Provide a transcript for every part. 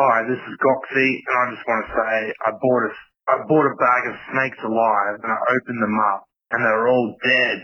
Hi, this is Goxie, and I just want to say I bought a I bought a bag of snakes alive, and I opened them up, and they were all dead.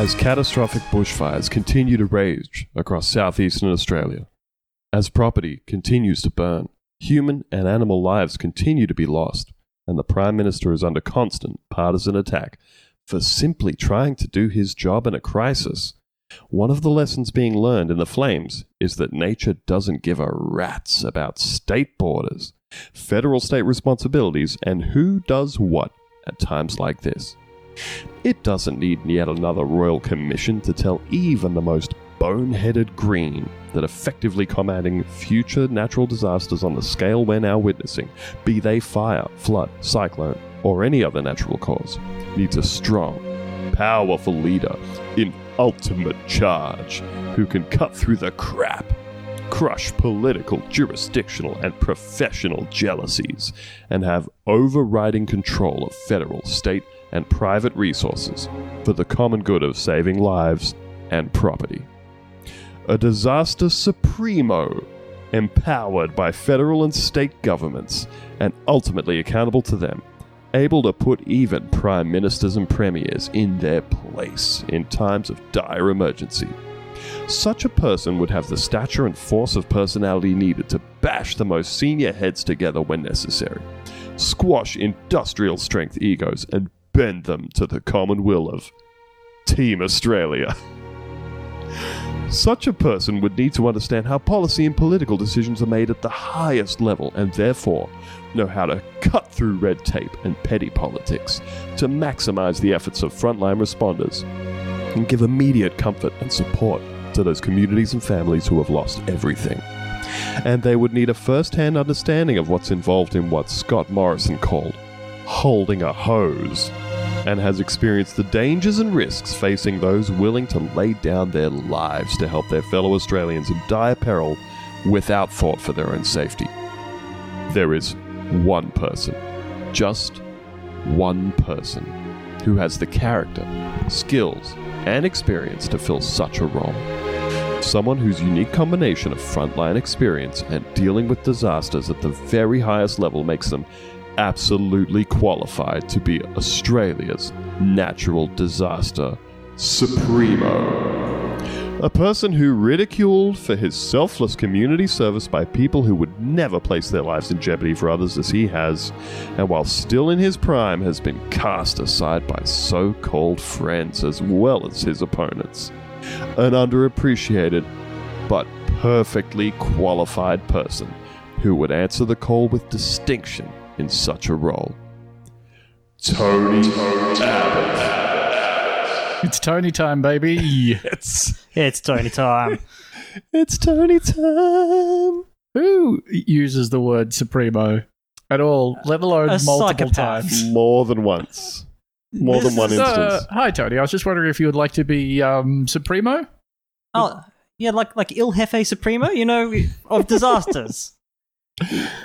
As catastrophic bushfires continue to rage across southeastern Australia, as property continues to burn, human and animal lives continue to be lost, and the Prime Minister is under constant partisan attack for simply trying to do his job in a crisis, one of the lessons being learned in the flames is that nature doesn't give a rat's about state borders, federal state responsibilities, and who does what at times like this. It doesn't need yet another royal commission to tell even the most boneheaded green that effectively combating future natural disasters on the scale we're now witnessing, be they fire, flood, cyclone, or any other natural cause, needs a strong, powerful leader in ultimate charge who can cut through the crap, crush political, jurisdictional, and professional jealousies, and have overriding control of federal, state, and private resources for the common good of saving lives and property. A disaster supremo, empowered by federal and state governments, and ultimately accountable to them, able to put even prime ministers and premiers in their place in times of dire emergency. Such a person would have the stature and force of personality needed to bash the most senior heads together when necessary, squash industrial strength egos, and bend them to the common will of Team Australia. Such a person would need to understand how policy and political decisions are made at the highest level and therefore know how to cut through red tape and petty politics to maximize the efforts of frontline responders and give immediate comfort and support to those communities and families who have lost everything. And they would need a first hand understanding of what's involved in what Scott Morrison called holding a hose and has experienced the dangers and risks facing those willing to lay down their lives to help their fellow Australians in dire peril without thought for their own safety. There is one person, just one person, who has the character, skills, and experience to fill such a role. Someone whose unique combination of frontline experience and dealing with disasters at the very highest level makes them absolutely qualified to be Australia's natural disaster supremo. A person who ridiculed for his selfless community service by people who would never place their lives in jeopardy for others as he has, and while still in his prime has been cast aside by so called friends as well as his opponents. An underappreciated but perfectly qualified person who would answer the call with distinction in such a role. Tony Abbott. It's Tony time, baby. It's, It's Tony time. it's Tony time. Who uses the word supremo at all, let alone A multiple psychopath. times? More than once. More than one So, instance. hi, Tony. I was just wondering if you would like to be um, supremo. oh, yeah, like like Il Jefe Supremo, you know, of disasters.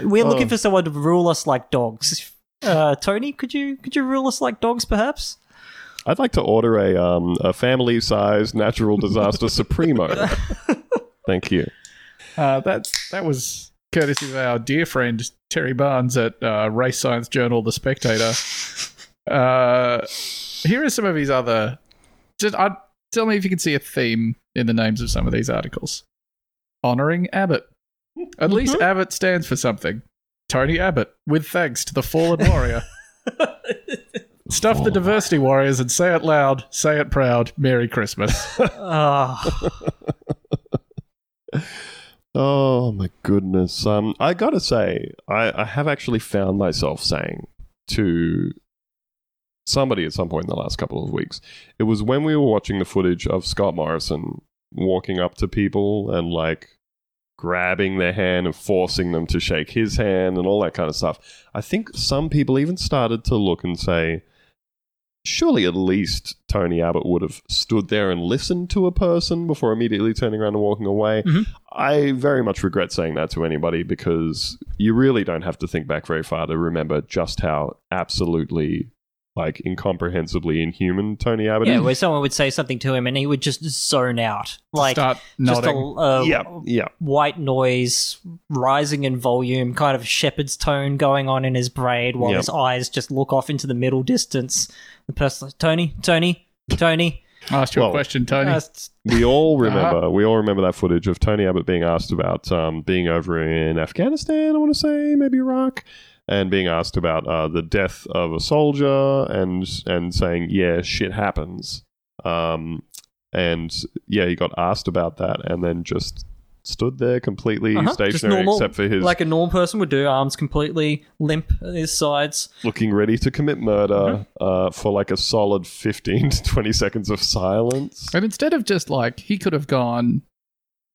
We're looking Oh. for someone to rule us like dogs. Uh, Tony, could you could you rule us like dogs, perhaps? I'd like to order a um, a family sized natural disaster supremo. Thank you. Uh, that that was courtesy of our dear friend Terry Barnes at uh, Race Science Journal, The Spectator. Uh, here are some of his other. Just I, tell me if you can see a theme in the names of some of these articles. Honoring Abbott. At least Abbott stands for something. Tony Abbott, with thanks to the fallen warrior. Stuff the diversity warriors and say it loud, say it proud. Merry Christmas. Ah, Oh my goodness. Um, I gotta say, I, I have actually found myself saying to somebody at some point in the last couple of weeks. It was when we were watching the footage of Scott Morrison walking up to people and like grabbing their hand and forcing them to shake his hand and all that kind of stuff. I think some people even started to look and say, surely at least Tony Abbott would have stood there and listened to a person before immediately turning around and walking away. Mhm. I very much regret saying that to anybody because you really don't have to think back very far to remember just how absolutely like incomprehensibly inhuman Tony Abbott Yeah, where someone would say something to him and he would just zone out, like Start just a nodding. uh, yeah, yeah. white noise rising in volume, kind of shepherd's tone going on in his brain, while Yep. his eyes just look off into the middle distance. The person, like, Tony, Tony, Tony. I asked you Well, a question, Tony. Uh, We all Uh-huh. remember. We all remember that footage of Tony Abbott being asked about um, being over in Afghanistan. I want to say maybe Iraq, and being asked about uh, the death of a soldier, and and saying, "Yeah, shit happens." Um, and yeah, he got asked about that, and then just stood there completely Uh-huh, stationary, normal, except for his like a normal person would do, arms completely limp at his sides. looking ready to commit murder Mm-hmm. uh, for like a solid fifteen to twenty seconds of silence. And instead of just like, he could have gone,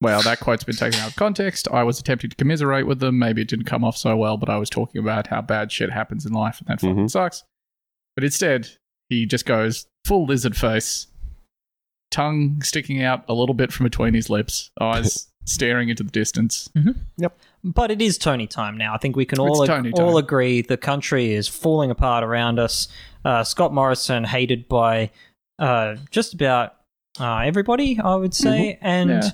well, that quote's been taken out of context. I was attempting to commiserate with them. Maybe it didn't come off so well, but I was talking about how bad shit happens in life and that fucking Mhm. sucks. But instead, he just goes full lizard face, tongue sticking out a little bit from between his lips, eyes staring into the distance. Yep. But it is Tony time now. I think we can all It's Tony time. all agree the country is falling apart around us. Uh, Scott Morrison hated by uh, just about uh, everybody, I would say, and Yeah.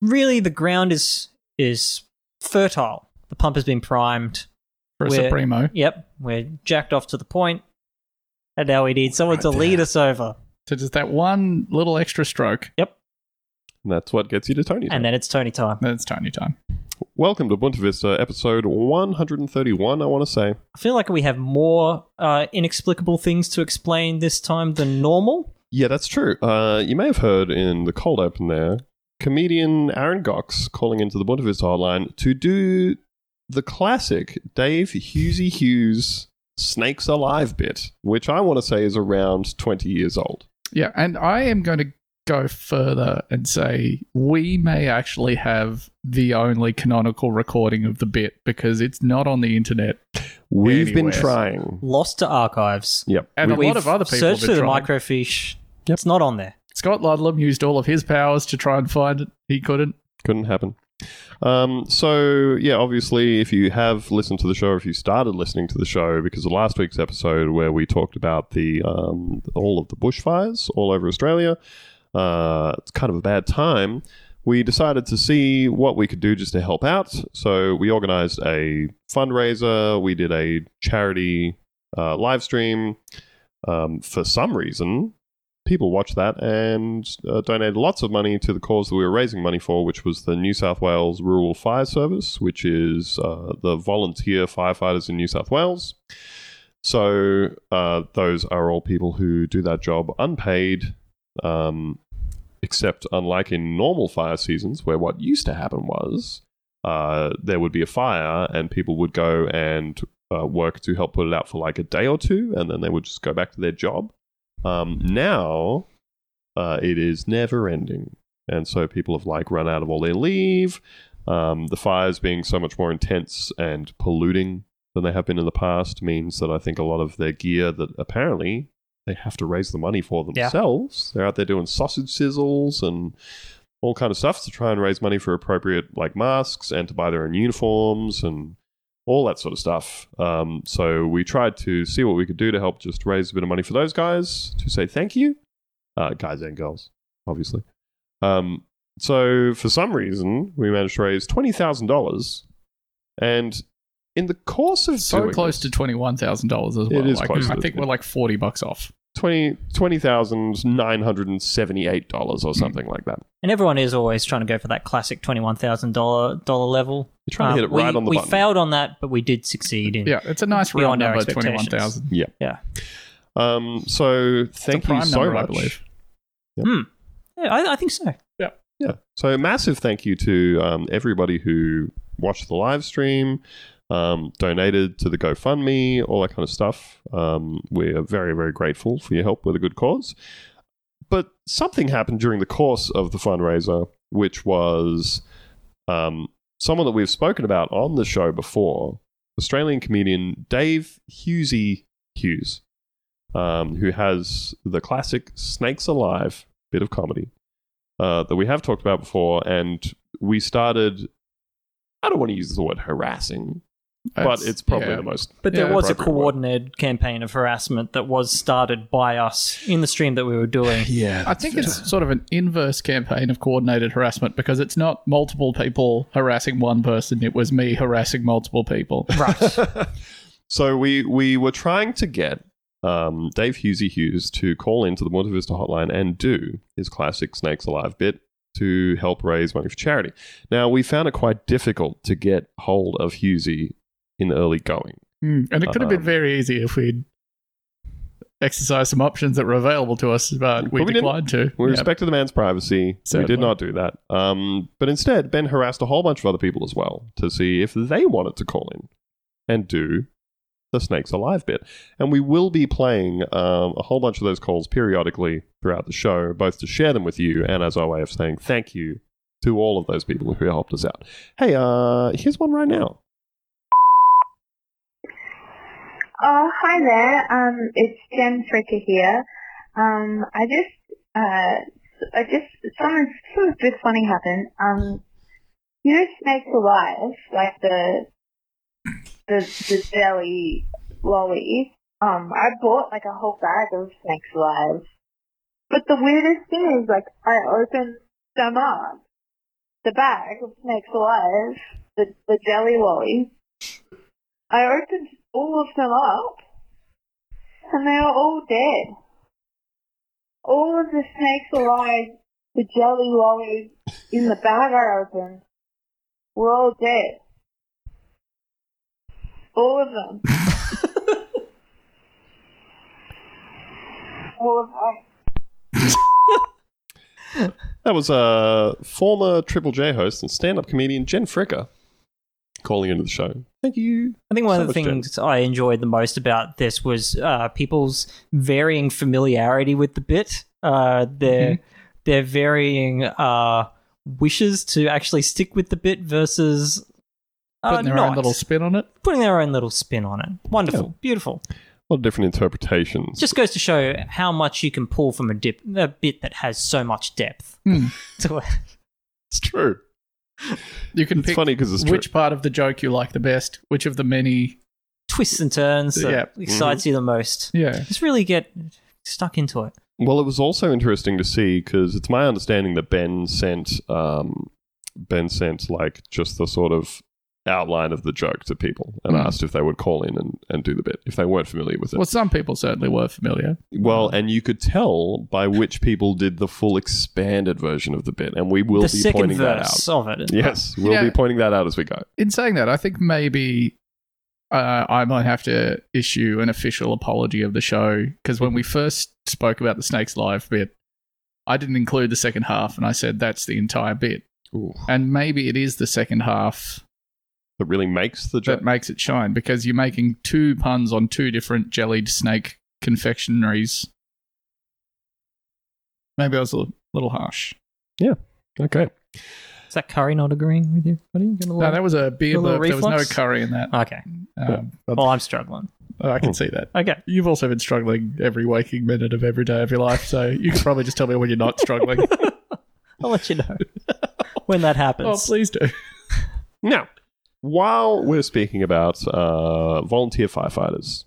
Really the ground is is fertile. The pump has been primed. For a We're- Supremo. Yep, we're jacked off to the point, and now we need someone Right to lead us over. So just that one little extra stroke, Yep. And that's what gets you to Tony. Time. And then it's Tony time. then it's Tony time. Welcome to Bunta Vista, episode 131, I want to say. I feel like we have more uh, inexplicable things to explain this time than normal. Yeah, that's true. Uh, you may have heard in the cold open there, comedian Aaron Gocs calling into the Bunta Vista hotline to do the classic Dave Hughesy Hughes Snakes Alive bit, which I want to say is around 20 years old. Yeah, and I am going to go further and say we may actually have the only canonical recording of the bit because it's not on the internet. We've been trying. Lost to archives. Yep. And a We- lot of other people searched have through the trying. microfiche. Yep. It's not on there. Scott Ludlam used all of his powers to try and find it. He couldn't. couldn't happen. Um, so yeah, obviously, if you have listened to the show, or if you started listening to the show because of last week's episode where we talked about the um, all of the bushfires all over Australia, uh, it's kind of a bad time. We decided to see what we could do just to help out. So we organized a fundraiser. We did a charity uh, live stream. Um, for some reason, people watched that and uh, donated lots of money to the cause that we were raising money for, which was the New South Wales Rural Fire Service, which is uh, the volunteer firefighters in New South Wales. So uh, those are all people who do that job unpaid, um, except unlike in normal fire seasons, where what used to happen was uh, there would be a fire and people would go and uh, work to help put it out for like a day or two, and then they would just go back to their job. Um, now uh, it is never ending, and so people have like run out of all their leave. Um, the fires being so much more intense and polluting than they have been in the past means that I think a lot of their gear that apparently they have to raise the money for Yeah. themselves. They're out there doing sausage sizzles and all kind of stuff to try and raise money for appropriate like masks and to buy their own uniforms and all that sort of stuff. Um, so we tried to see what we could do to help just raise a bit of money for those guys to say thank you, uh, guys and girls, obviously. Um, so for some reason, we managed to raise twenty thousand dollars, and in the course of So close to twenty one thousand dollars as well. is Like, close I think we're like forty bucks off. 20 $20,978 or something like that. And everyone is always trying to go for that classic twenty-one thousand dollar dollar level. You're trying to hit Um, it right we, on the We button. failed on that, but we did succeed in. Yeah, it's a nice round Beyond our number, twenty one expectations. thousand. Yeah. Um, so thank you prime so number, I much. believe. Yeah, I, I think so. Yeah. So massive thank you to um, everybody who watched the live stream, um, donated to the GoFundMe, all that kind of stuff. Um, we're very, very grateful for your help with a good cause. But something happened during the course of the fundraiser, which was um, someone that we've spoken about on the show before, Australian comedian Dave Hughesy Hughes, um, who has the classic Snakes Alive bit of comedy uh, that we have talked about before, and we started. I don't want to use the word harassing, but it's probably yeah. the most. But there Yeah, was a appropriate word. coordinated campaign of harassment that was started by us in the stream that we were doing. Yeah, I think it's sort of an inverse campaign of coordinated harassment because it's not multiple people harassing one person. It was me harassing multiple people. Right. so we we were trying to get um, Dave Hughesy Hughes to call into the Bunta Vista hotline and do his classic Snakes Alive bit to help raise money for charity. Now we found it quite difficult to get hold of Hughesy in the early going. Hmm. And it could have been Um, very easy if we'd exercised some options that were available to us, but we But we declined to. We Yeah. respected the man's privacy. We did not do that. Um, but instead, Ben harassed a whole bunch of other people as well to see if they wanted to call in and do the Snakes Alive bit. And we will be playing um, a whole bunch of those calls periodically throughout the show, both to share them with you and as our way of saying thank you to all of those people who helped us out. Hey, uh, here's one right now. Oh, hi there. Um, it's Jen Fricker here. Um, I just, uh, I just, something, something bit funny happened. Um, you know Snakes Alive, like the, the, the jelly lollies? Um, I bought like a whole bag of Snakes Alive. But the weirdest thing is, like, I opened them up, the bag of Snakes Alive, the, the jelly lollies. I opened all of them up, and they are all dead. All of the snakes alive, the jelly lollies in the bag I opened, were all dead. All of them. all of them. That was uh, former Triple J host and stand up comedian Jen Fricker calling into the show. Thank you. I think one So of the much, Jen. things I enjoyed the most about this was uh, people's varying familiarity with the bit. Uh, their Mm-hmm. their varying uh, wishes to actually stick with the bit versus uh, Putting their not. own little spin on it. putting their own little spin on it. Wonderful, beautiful. A lot of different interpretations. Just goes to show how much you can pull from a dip, a bit that has so much depth to it's true. You can It's pick funny because it's true. which part of the joke you like the best, which of the many. Twists and turns that Yeah. excites Mm-hmm. you the most. Yeah. Just really get stuck into it. Well, it was also interesting to see because it's my understanding that Ben sent um, Ben sent like just the sort of outline of the joke to people and Mm. asked if they would call in and, and do the bit if they weren't familiar with it. Well, some people certainly were familiar. well, and you could tell by which people did the full expanded version of the bit, and we will the be second pointing that out. of it. Yes, we'll Yeah. be pointing that out as we go. In saying that, I think maybe uh, I might have to issue an official apology of the show because when we first spoke about the Snakes Live bit, I didn't include the second half, and I said that's the entire bit. Ooh, And maybe it is the second half that really makes the joke. that makes it shine because you're making two puns on two different jellied snake confectionaries. Maybe I was a little harsh. Yeah. Okay. Is that curry not agreeing with you? What are you gonna No, look? that was a beer A little burp. There was no curry in that. Okay. Um, Well, I'm struggling. I can see that. Okay. You've also been struggling every waking minute of every day of your life, so you can probably just tell me when you're not struggling. I'll let you know when that happens. oh, please do. Now, while we're speaking about uh, volunteer firefighters,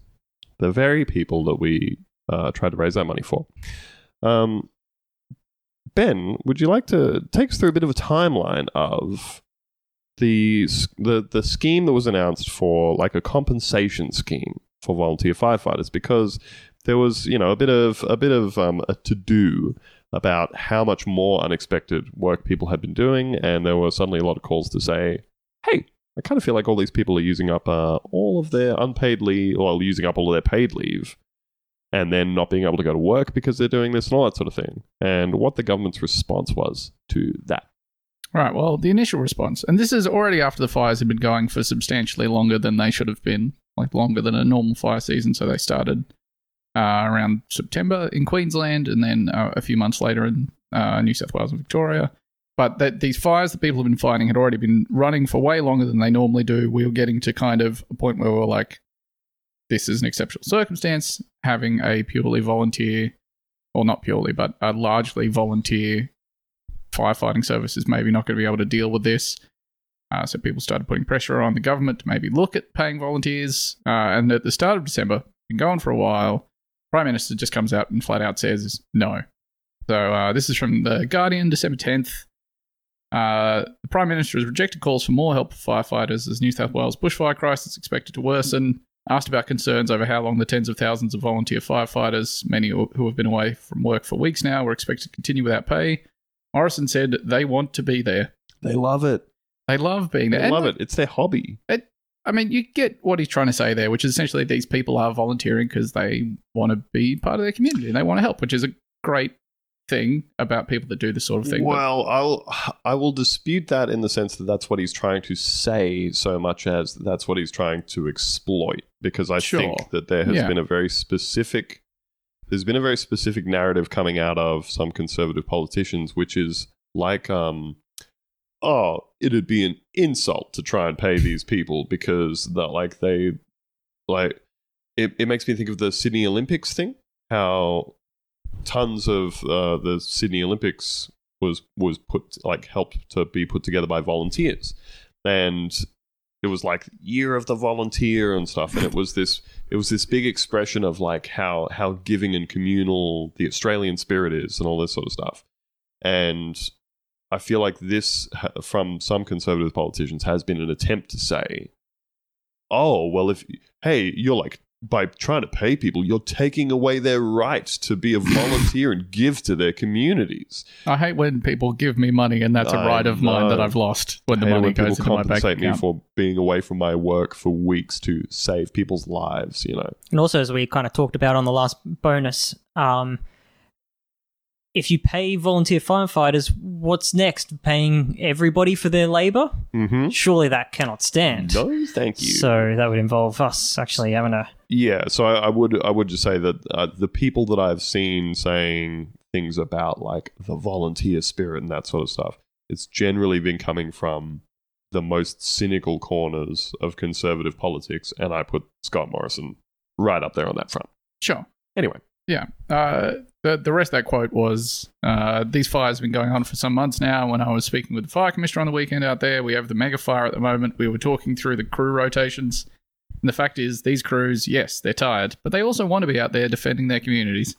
the very people that we uh, tried to raise our money for, um, Ben, would you like to take us through a bit of a timeline of the the the scheme that was announced for like a compensation scheme for volunteer firefighters? Because there was, you know, a bit of a bit of um, a to do about how much more unexpected work people had been doing, and there were suddenly a lot of calls to say, "Hey, I kind of feel like all these people are using up uh, all of their unpaid leave, or using up all of their paid leave, and then not being able to go to work because they're doing this and all that sort of thing." And what the government's response was to that. Right. Well, the initial response, and this is already after the fires had been going for substantially longer than they should have been, like longer than a normal fire season. So they started uh, around September in Queensland, and then uh, a few months later in uh, New South Wales and Victoria. But that these fires that people have been fighting had already been running for way longer than they normally do. We were getting to kind of a point where we were like, this is an exceptional circumstance. Having a purely volunteer, or not purely, but a largely volunteer firefighting service is maybe not going to be able to deal with this. Uh, so people started putting pressure on the government to maybe look at paying volunteers. Uh, and at the start of December, been going for a while. Prime Minister just comes out and flat out says no. So uh, this is from the Guardian, December tenth. Uh, the Prime Minister has rejected calls for more help for firefighters as New South Wales bushfire crisis is expected to worsen. Asked about concerns over how long the tens of thousands of volunteer firefighters, many who have been away from work for weeks now, were expected to continue without pay, Morrison said they want to be there. They love it. They love being there. They And love it. It's their hobby. I mean, you get what he's trying to say there, which is essentially these people are volunteering because they want to be part of their community and they want to help, which is a great thing about people that do this sort of thing. Well, I'll I will dispute that in the sense that that's what he's trying to say, so much as that's what he's trying to exploit. Because I Sure. think that there has Yeah. been a very specific, there's been a very specific narrative coming out of some conservative politicians, which is like, um, oh, it'd be an insult to try and pay these people because that like they like it, it makes me think of the Sydney Olympics thing, how tons of uh, the Sydney Olympics was was put like helped to be put together by volunteers, and it was like year of the volunteer and stuff, and it was this it was this big expression of like how how giving and communal the Australian spirit is and all this sort of stuff, and I feel like this from some conservative politicians has been an attempt to say, oh well if hey you're like by trying to pay people, you're taking away their right to be a volunteer and give to their communities. I hate when people give me money and that's a I right of mine that. I've lost when the I hate money when people goes into my bank compensate me account. for being away from my work for weeks to save people's lives. You know, And also, as we kind of talked about on the last bonus, um, if you pay volunteer firefighters, what's next? Paying everybody for their labor? mm-hmm. Surely that cannot stand. no, thank you. So that would involve us actually having a. Yeah, so I, I would I would just say that uh, the people that I've seen saying things about like the volunteer spirit and that sort of stuff, it's generally been coming from the most cynical corners of conservative politics, and I put Scott Morrison right up there on that front. Sure. Anyway, Yeah. Uh, the, the rest of that quote was uh, These fires have been going on for some months now. When I was speaking with the fire commissioner on the weekend out there, we have the mega fire at the moment. We were talking through the crew rotations. And the fact is, these crews, yes, they're tired, but they also want to be out there defending their communities.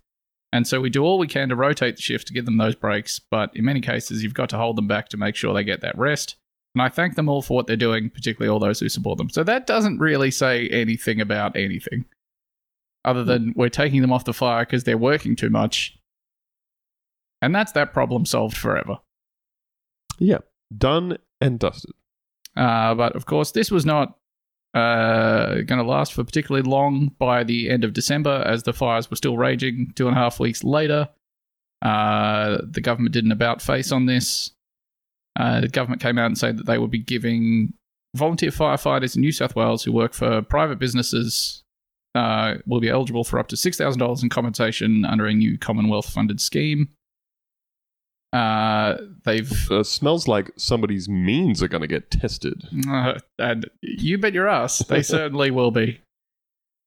And so we do all we can to rotate the shift to give them those breaks. But in many cases, you've got to hold them back to make sure they get that rest. And I thank them all for what they're doing, particularly all those who support them. So that doesn't really say anything about anything other than we're taking them off the fire because they're working too much. And that's that problem solved forever. yeah, done and dusted. Uh, but of course, this was not uh, going to last for particularly long by the end of December, as the fires were still raging two and a half weeks later. Uh, the government did an about face on this. Uh, the government came out and said that they would be giving volunteer firefighters in New South Wales who work for private businesses uh, will be eligible for up to $6,000 in compensation under a new Commonwealth funded scheme. Uh, they've Uh, smells like somebody's means are going to get tested. uh, and you bet your ass, they certainly will be.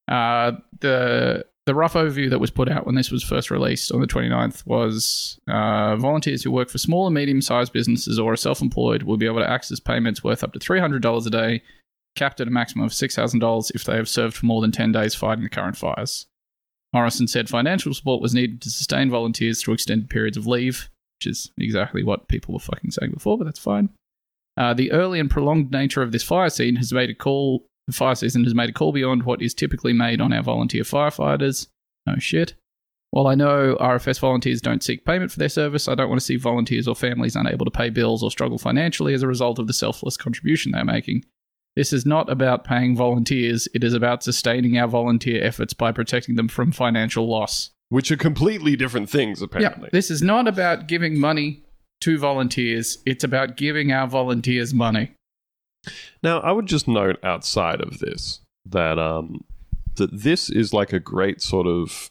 Uh, the the rough overview that was put out when this was first released on the 29th was uh, volunteers who work for small and medium sized businesses or are self employed will be able to access payments worth up to $300 a day, capped at a maximum of $6,000 if they have served for more than 10 days fighting the current fires. Morrison said financial support was needed to sustain volunteers through extended periods of leave, which is exactly what people were fucking saying before, but that's fine. Uh, the early and prolonged nature of this fire scene has made a call. The fire season has made a call beyond what is typically made on our volunteer firefighters. No shit. While I know RFS volunteers don't seek payment for their service, I don't want to see volunteers or families unable to pay bills or struggle financially as a result of the selfless contribution they're making. This is not about paying volunteers, it is about sustaining our volunteer efforts by protecting them from financial loss. Which are completely different things, apparently. Yeah, this is not about giving money to volunteers, it's about giving our volunteers money. Now, I would just note outside of this that um, that this is like a great sort of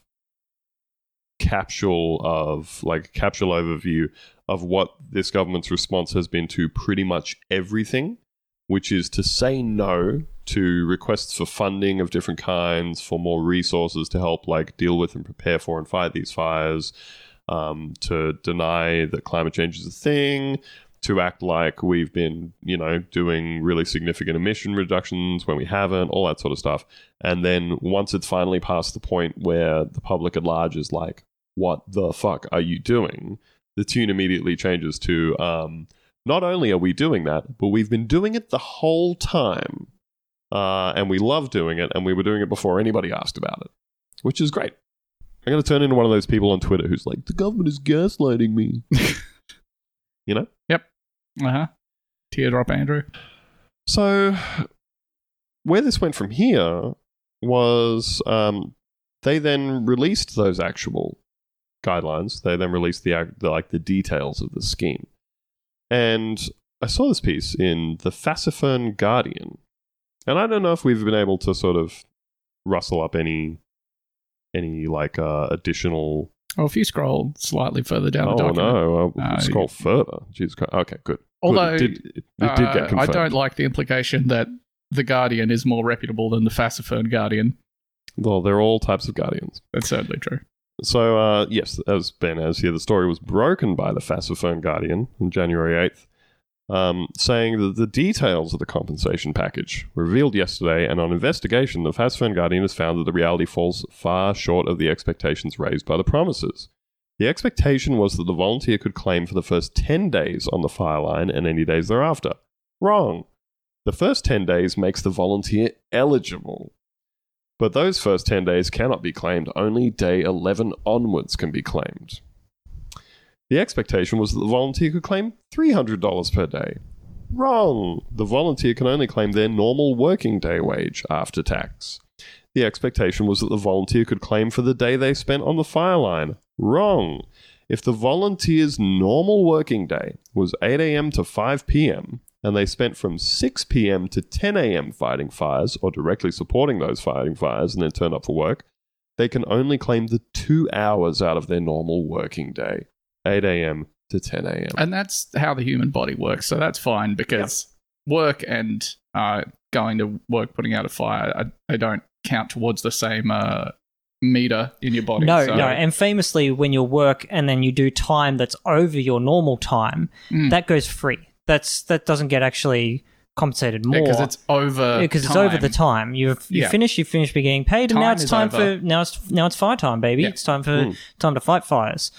capsule of like capsule overview of what this government's response has been to pretty much everything, which is to say no to requests for funding of different kinds, for more resources to help like deal with and prepare for and fight these fires, um, to deny that climate change is a thing, to act like we've been, you know, doing really significant emission reductions when we haven't, all that sort of stuff. And then once it's finally past the point where the public at large is like, what the fuck are you doing? The tune immediately changes to, um, not only are we doing that, but we've been doing it the whole time. Uh, and we love doing it, and we were doing it before anybody asked about it, which is great. I'm going to turn into one of those people on Twitter who's like, the government is gaslighting me. you know? Yep. Uh huh. Teardrop Andrew. So, where this went from here was um, they then released those actual guidelines. They then released the, the like the details of the scheme, and I saw this piece in the Fassifern Guardian, and I don't know if we've been able to sort of rustle up any any like uh, additional. Oh, if you scroll slightly further down Oh the document. no! Uh, Uh, scroll further. Jesus Christ. Okay, good. Good. Although, it did, it, it Uh, did get I don't like the implication that the Guardian is more reputable than the Fassifern Guardian. Well, they're all types of guardians. That's certainly true. So, uh, yes, as Ben has here, the story was broken by the Fassifern Guardian on January 8th, um, saying that the details of the compensation package revealed yesterday, and on investigation, the Fassifern Guardian has found that the reality falls far short of the expectations raised by the promises. The expectation was that the volunteer could claim for the first 10 days on the fire line and any days thereafter. Wrong. The first 10 days makes the volunteer eligible. But those first 10 days cannot be claimed, only day 11 onwards can be claimed. The expectation was that the volunteer could claim $300 per day. Wrong! The volunteer can only claim their normal working day wage after tax. The expectation was that the volunteer could claim for the day they spent on the fire line. Wrong! If the volunteer's normal working day was 8 a.m. to 5 p.m., and they spent from 6 p.m. to 10 a.m. fighting fires or directly supporting those fighting fires and then turned up for work, they can only claim the two hours out of their normal working day 8 a.m. to 10 a.m. And that's how the human body works. So that's fine because work and uh, going to work, putting out a fire, I, they don't count towards the same uh, meter in your body. No, So- no. And famously, when you work and then you do time that's over your normal time, Mm. that goes free. That's that doesn't get actually compensated more because it's over. because it's over the time. time. You've you Yeah. finished. You finished being paid, and now it's time over. for now it's now it's fire time, baby. Yeah. It's time for Mm. time to fight fires.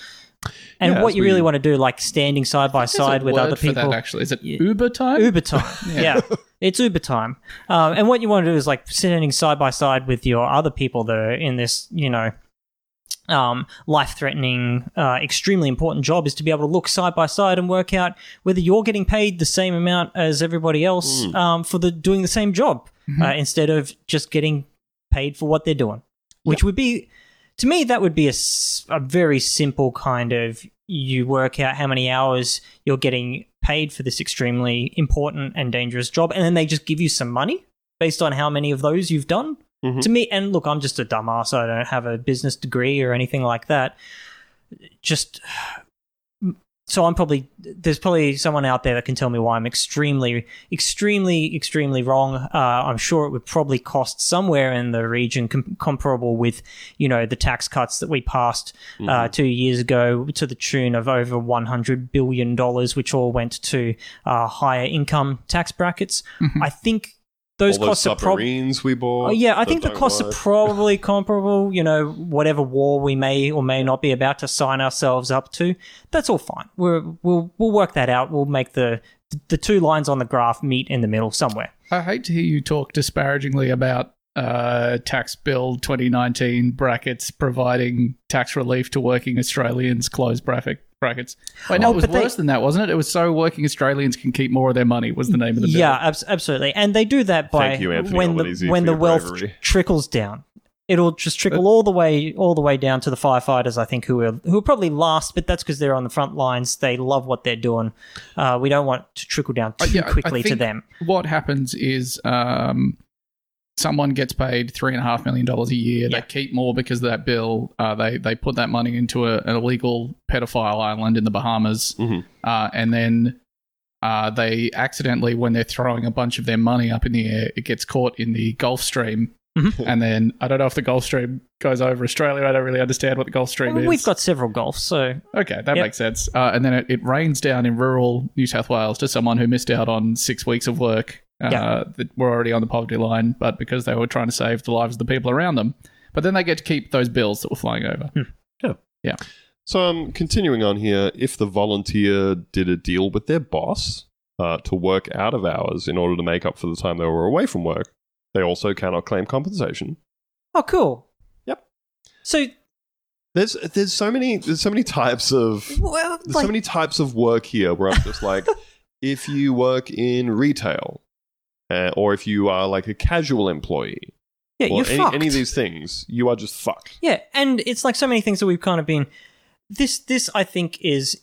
And Yeah, what you really want to do, like standing side by side with word other for that, people, actually, is it Yeah. Uber time? Uber time. yeah. it's Uber time. Um, and what you want to do is like standing side by side with your other people that are in this, you know, um, life-threatening, uh, extremely important job is to be able to look side by side and work out whether you're getting paid the same amount as everybody else um, for the doing the same job uh, instead of just getting paid for what they're doing, which would be, to me, that would be a very simple kind of you work out how many hours you're getting paid for this extremely important and dangerous job, and then they just give you some money based on how many of those you've done. Mhm. To me, and look, I'm just a dumbass. I don't have a business degree or anything like that. Just so I'm probably there's probably someone out there that can tell me why I'm extremely, extremely, extremely wrong. Uh, I'm sure it would probably cost somewhere in the region com- comparable with you know the tax cuts that we passed uh, two years ago to the tune of over 100 billion dollars, which all went to uh, higher income tax brackets. I think those All those costs are probably. submarines we bought. Oh, yeah, I think the don't costs are probably comparable. You know, whatever war we may or may not be about to sign ourselves up to, that's all fine. We're, we'll we'll work that out. We'll make the the two lines on the graph meet in the middle somewhere. I hate to hear you talk disparagingly about uh, tax bill 2019 brackets providing tax relief to working Australians. Close bracket brackets. Wait, no, Oh, it was but they- worse than that, wasn't it? It was so working Australians can keep more of their money. Was the name of the bill? Yeah, abs- absolutely. And they do that by you, Anthony when the when the wealth tr- trickles down. It'll just trickle all the way all the way down to the firefighters. I think who are who are probably last, but that's because they're on the front lines. They love what they're doing. Uh, we don't want to trickle down Uh, too yeah, I- I quickly to them. What happens is um, someone gets paid three and a half million dollars a year. Yeah. They keep more because of that bill. Uh, they they put that money into a, an illegal pedophile island in the Bahamas, Mhm. uh, and then uh, they accidentally, when they're throwing a bunch of their money up in the air, it gets caught in the Gulf Stream. Mhm. And then I don't know if the Gulf Stream goes over Australia. I don't really understand what the Gulf Stream is. We've got several Gulfs, so Okay, that Yep. makes sense. Uh, and then it, it rains down in rural New South Wales to someone who missed out on six weeks of work uh, Yeah. that were already on the poverty line, but because they were trying to save the lives of the people around them. But then they get to keep those bills that were flying over. Yeah. Yeah. So um, continuing on here, if the volunteer did a deal with their boss uh, to work out of hours in order to make up for the time they were away from work, they also cannot claim compensation. oh, cool. Yep. So, There's there's so many there's so many types of well, there's like, so many types of work here where I'm just like, if you work in retail, uh, or if you are like a casual employee, yeah, or you're any, fucked. any of these things, you are just fucked. Yeah, and it's like so many things that we've kind of been. This, this, I think, is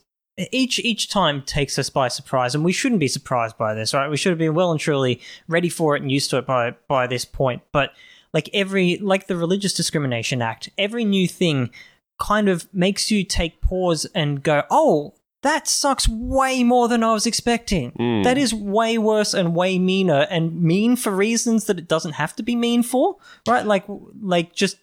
each each time takes us by surprise, and we shouldn't be surprised by this, right? We should have been well and truly ready for it and used to it by by this point. But like every, like the Religious Discrimination Act, every new thing kind of makes you take pause and go, "Oh, that sucks way more than I was expecting." Mm. That is way worse and way meaner and mean for reasons that it doesn't have to be mean for, right? Like, like just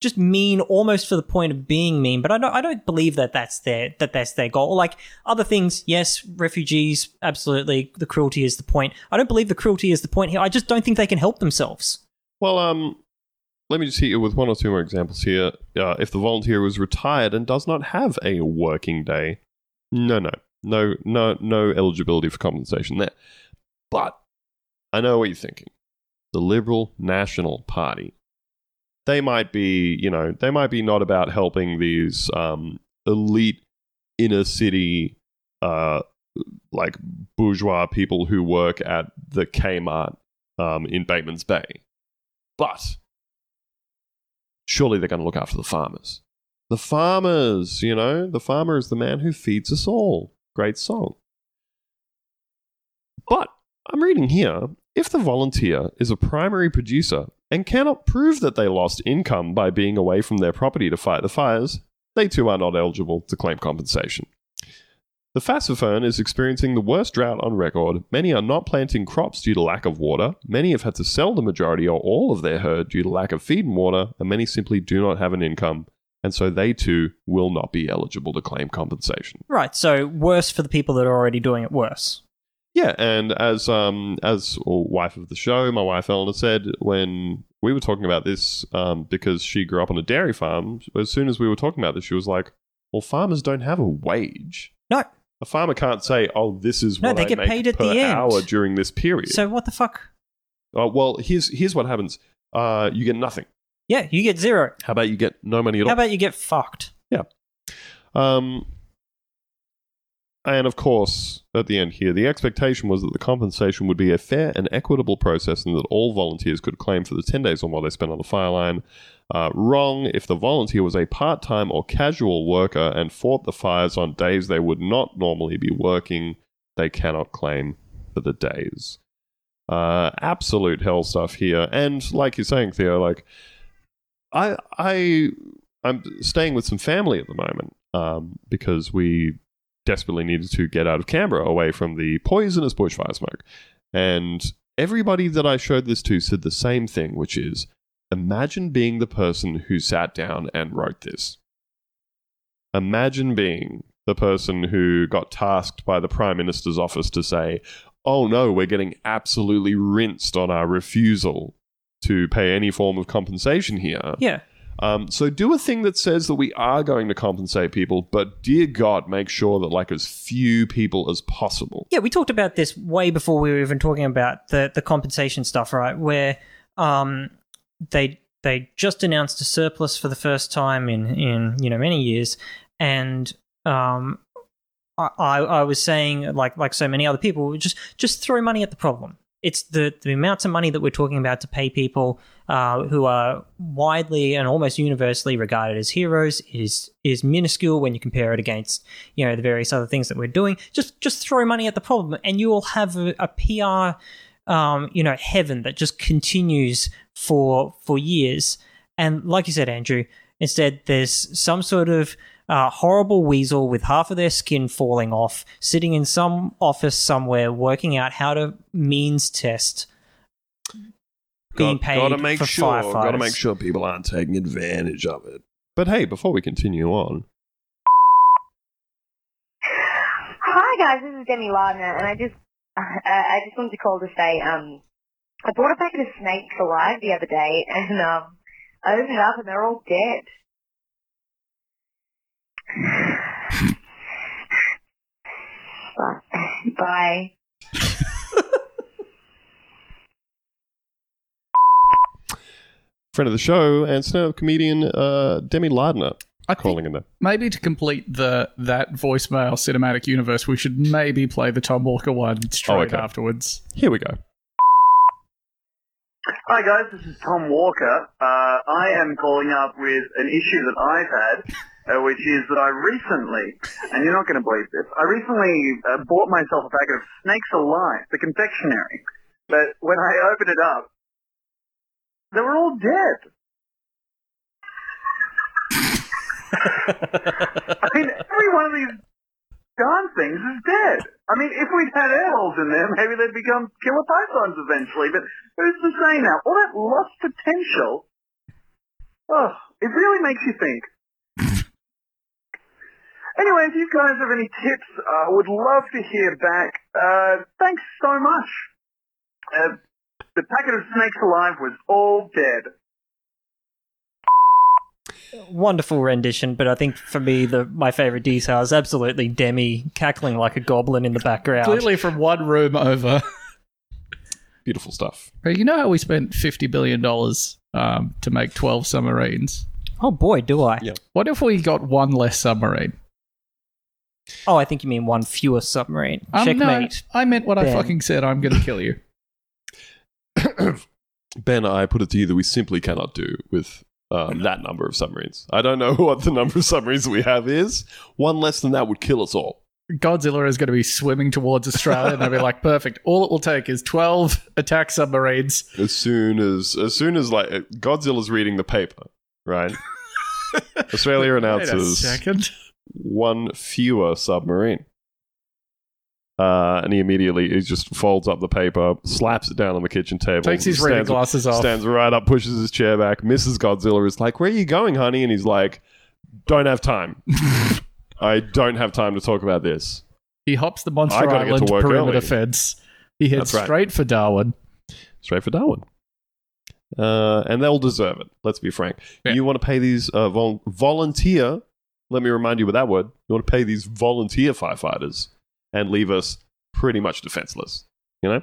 just mean almost for the point of being mean. But I don't, I don't believe that that's their that that's their goal. Like other things, yes, refugees, absolutely, the cruelty is the point. I don't believe the cruelty is the point here. I just don't think they can help themselves. Well, um, let me just hit you with one or two more examples here. Uh, if the volunteer was retired and does not have a working day, no, no, no, no, no eligibility for compensation there. But I know what you're thinking. The Liberal National Party. They might be, you know, they might be not about helping these um, elite inner city, uh, like bourgeois people who work at the Kmart um, in Bateman's Bay. But surely they're going to look after the farmers. The farmers, you know, the farmer is the man who feeds us all. Great song. But I'm reading here if the volunteer is a primary producer and cannot prove that they lost income by being away from their property to fight the fires, they too are not eligible to claim compensation. The Fassifern is experiencing the worst drought on record. Many are not planting crops due to lack of water. Many have had to sell the majority or all of their herd due to lack of feed and water, and many simply do not have an income, and so they too will not be eligible to claim compensation. Right. So worse for the people that are already doing it worse. Yeah, and as um as wife of the show, my wife Eleanor said when we were talking about this, um, because she grew up on a dairy farm, as soon as we were talking about this, she was like, "Well, farmers don't have a wage. No. A farmer can't say, "Oh, this is No, what they I get paid at the end. hour during this period." So what the fuck? Uh, well, here's here's what happens. Uh, you get nothing. Yeah, you get zero. How about you get no money at all? How about you get fucked? Yeah. Um, and of course, at the end here, the expectation was that the compensation would be a fair and equitable process and that all volunteers could claim for the 10 days or more they spent on the fire line. Uh, wrong. If the volunteer was a part time or casual worker and fought the fires on days they would not normally be working, they cannot claim for the days. Uh, absolute hell stuff here. And like you're saying, Theo, like, I, I, I'm staying with some family at the moment um, because we desperately needed to get out of Canberra away from the poisonous bushfire smoke. And everybody that I showed this to said the same thing, which is imagine being the person who sat down and wrote this. Imagine being the person who got tasked by the Prime Minister's office to say, oh no, we're getting absolutely rinsed on our refusal to pay any form of compensation here. Yeah. Um, so do a thing that says that we are going to compensate people, but dear God, make sure that like as few people as possible. Yeah, we talked about this way before we were even talking about the the compensation stuff, right? Where um they they just announced a surplus for the first time in in you know many years, and um I I was saying like like so many other people just just throw money at the problem. It's the the amounts of money that we're talking about to pay people uh, who are widely and almost universally regarded as heroes is is minuscule when you compare it against you know the various other things that we're doing. Just just throw money at the problem, and you will have a, a PR um, you know, heaven that just continues for for years. And like you said, Andrew, instead there's some sort of uh, horrible weasel with half of their skin falling off, sitting in some office somewhere, working out how to means test being Got- paid gotta make for sure, firefighters. Gotta make sure people aren't taking advantage of it. But hey, before we continue on, Hi guys, this is Demi Lardner, and I just uh, I just wanted to call to say um I bought a packet of snakes alive the other day, and um I opened it up and they're all dead. Bye. Bye. friend of the show and stand-up comedian uh, Demi Lardner I think calling in there. maybe to complete the that voicemail cinematic universe, we should maybe play the Tom Walker one straight Oh, okay. afterwards. Here we go. Hi guys, this is Tom Walker. Uh, I am calling up with an issue that I've had, uh, which is that I recently, and you're not going to believe this, I recently uh, bought myself a packet of Snakes Alive, the confectionery. But when I opened it up, they were all dead. I mean, every one of these darn things is dead. I mean, if we'd had holes in there, maybe they'd become killer pythons eventually. But who's to say now? All that lost potential. Oh, it really makes you think. anyway, if you guys have any tips, I would love to hear back. Uh, thanks so much. Uh, the packet of snakes alive was all dead. Wonderful rendition, but I think for me, the my favorite detail is absolutely Demi cackling like a goblin in the background. Clearly from one room over. Beautiful stuff. Hey, you know how we spent fifty billion dollars um, to make twelve submarines? Oh boy, do I! Yeah. What if we got one less submarine? Oh, I think you mean one fewer submarine. Um, Checkmate. No, I meant what I fucking said. I'm going to kill you. Ben, I put it to you that we simply cannot do with um, that number of submarines. I don't know what the number of submarines we have is. One less than that would kill us all. Godzilla is going to be swimming towards Australia, and they'll be like, "Perfect. All it will take is twelve attack submarines." As soon as, as soon as like Godzilla's reading the paper, right? Australia announces one fewer submarine. Uh, and he immediately he just folds up the paper, slaps it down on the kitchen table, Takes his reading stands, glasses off. stands right up, pushes his chair back. Mrs. Godzilla is like, "Where are you going, honey?" And he's like, "Don't have time. I don't have time to talk about this." He hops the Monster gotta get to Island perimeter early. fence. He heads right. straight for Darwin. Straight for Darwin. Uh, and they'll deserve it. Let's be frank. Yeah. You want to pay these uh, vol- volunteer? Let me remind you with that word. You want to pay these volunteer firefighters and leave us pretty much defenseless. You know.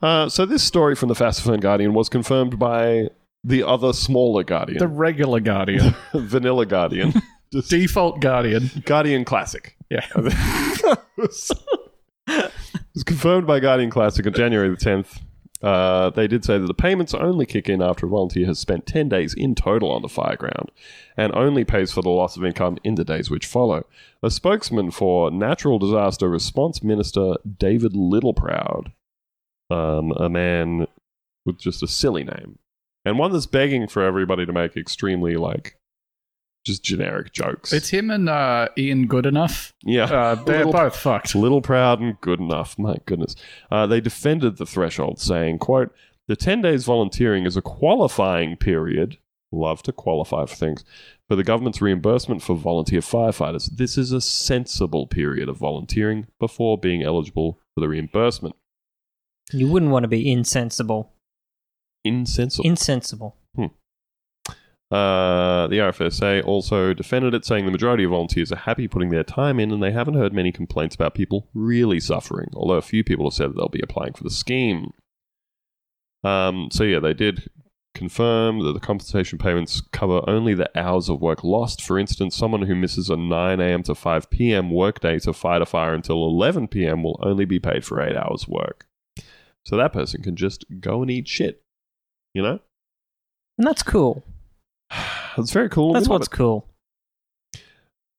Uh, so this story from the Fastophone Guardian was confirmed by the other smaller Guardian, The regular Guardian, Vanilla Guardian, default Guardian. Guardian Classic. Yeah. it was confirmed by Guardian Classic on January the 10th. Uh, they did say that the payments only kick in after a volunteer has spent 10 days in total on the fireground and only pays for the loss of income in the days which follow. A spokesman for Natural Disaster Response Minister David Littleproud, um, a man with just a silly name, and one that's begging for everybody to make extremely, like, just generic jokes. It's him and uh, Ian Goodenough. yeah. Uh, they're Little- both fucked. little proud and good enough. My goodness. Uh, they defended the threshold, saying, quote, the 10 days volunteering is a qualifying period. Love to qualify for things. For the government's reimbursement for volunteer firefighters, this is a sensible period of volunteering before being eligible for the reimbursement. You wouldn't want to be insensible. Insensible. Insensible. Uh, the RFSA also defended it, saying the majority of volunteers are happy putting their time in and they haven't heard many complaints about people really suffering, although a few people have said that they'll be applying for the scheme. Um, so, yeah, they did confirm that the compensation payments cover only the hours of work lost. For instance, someone who misses a 9 a.m. to 5 p.m. workday to fight a fire until 11 p.m. will only be paid for eight hours' work. So that person can just go and eat shit, you know? And that's cool. It's very cool. That's what's it. cool.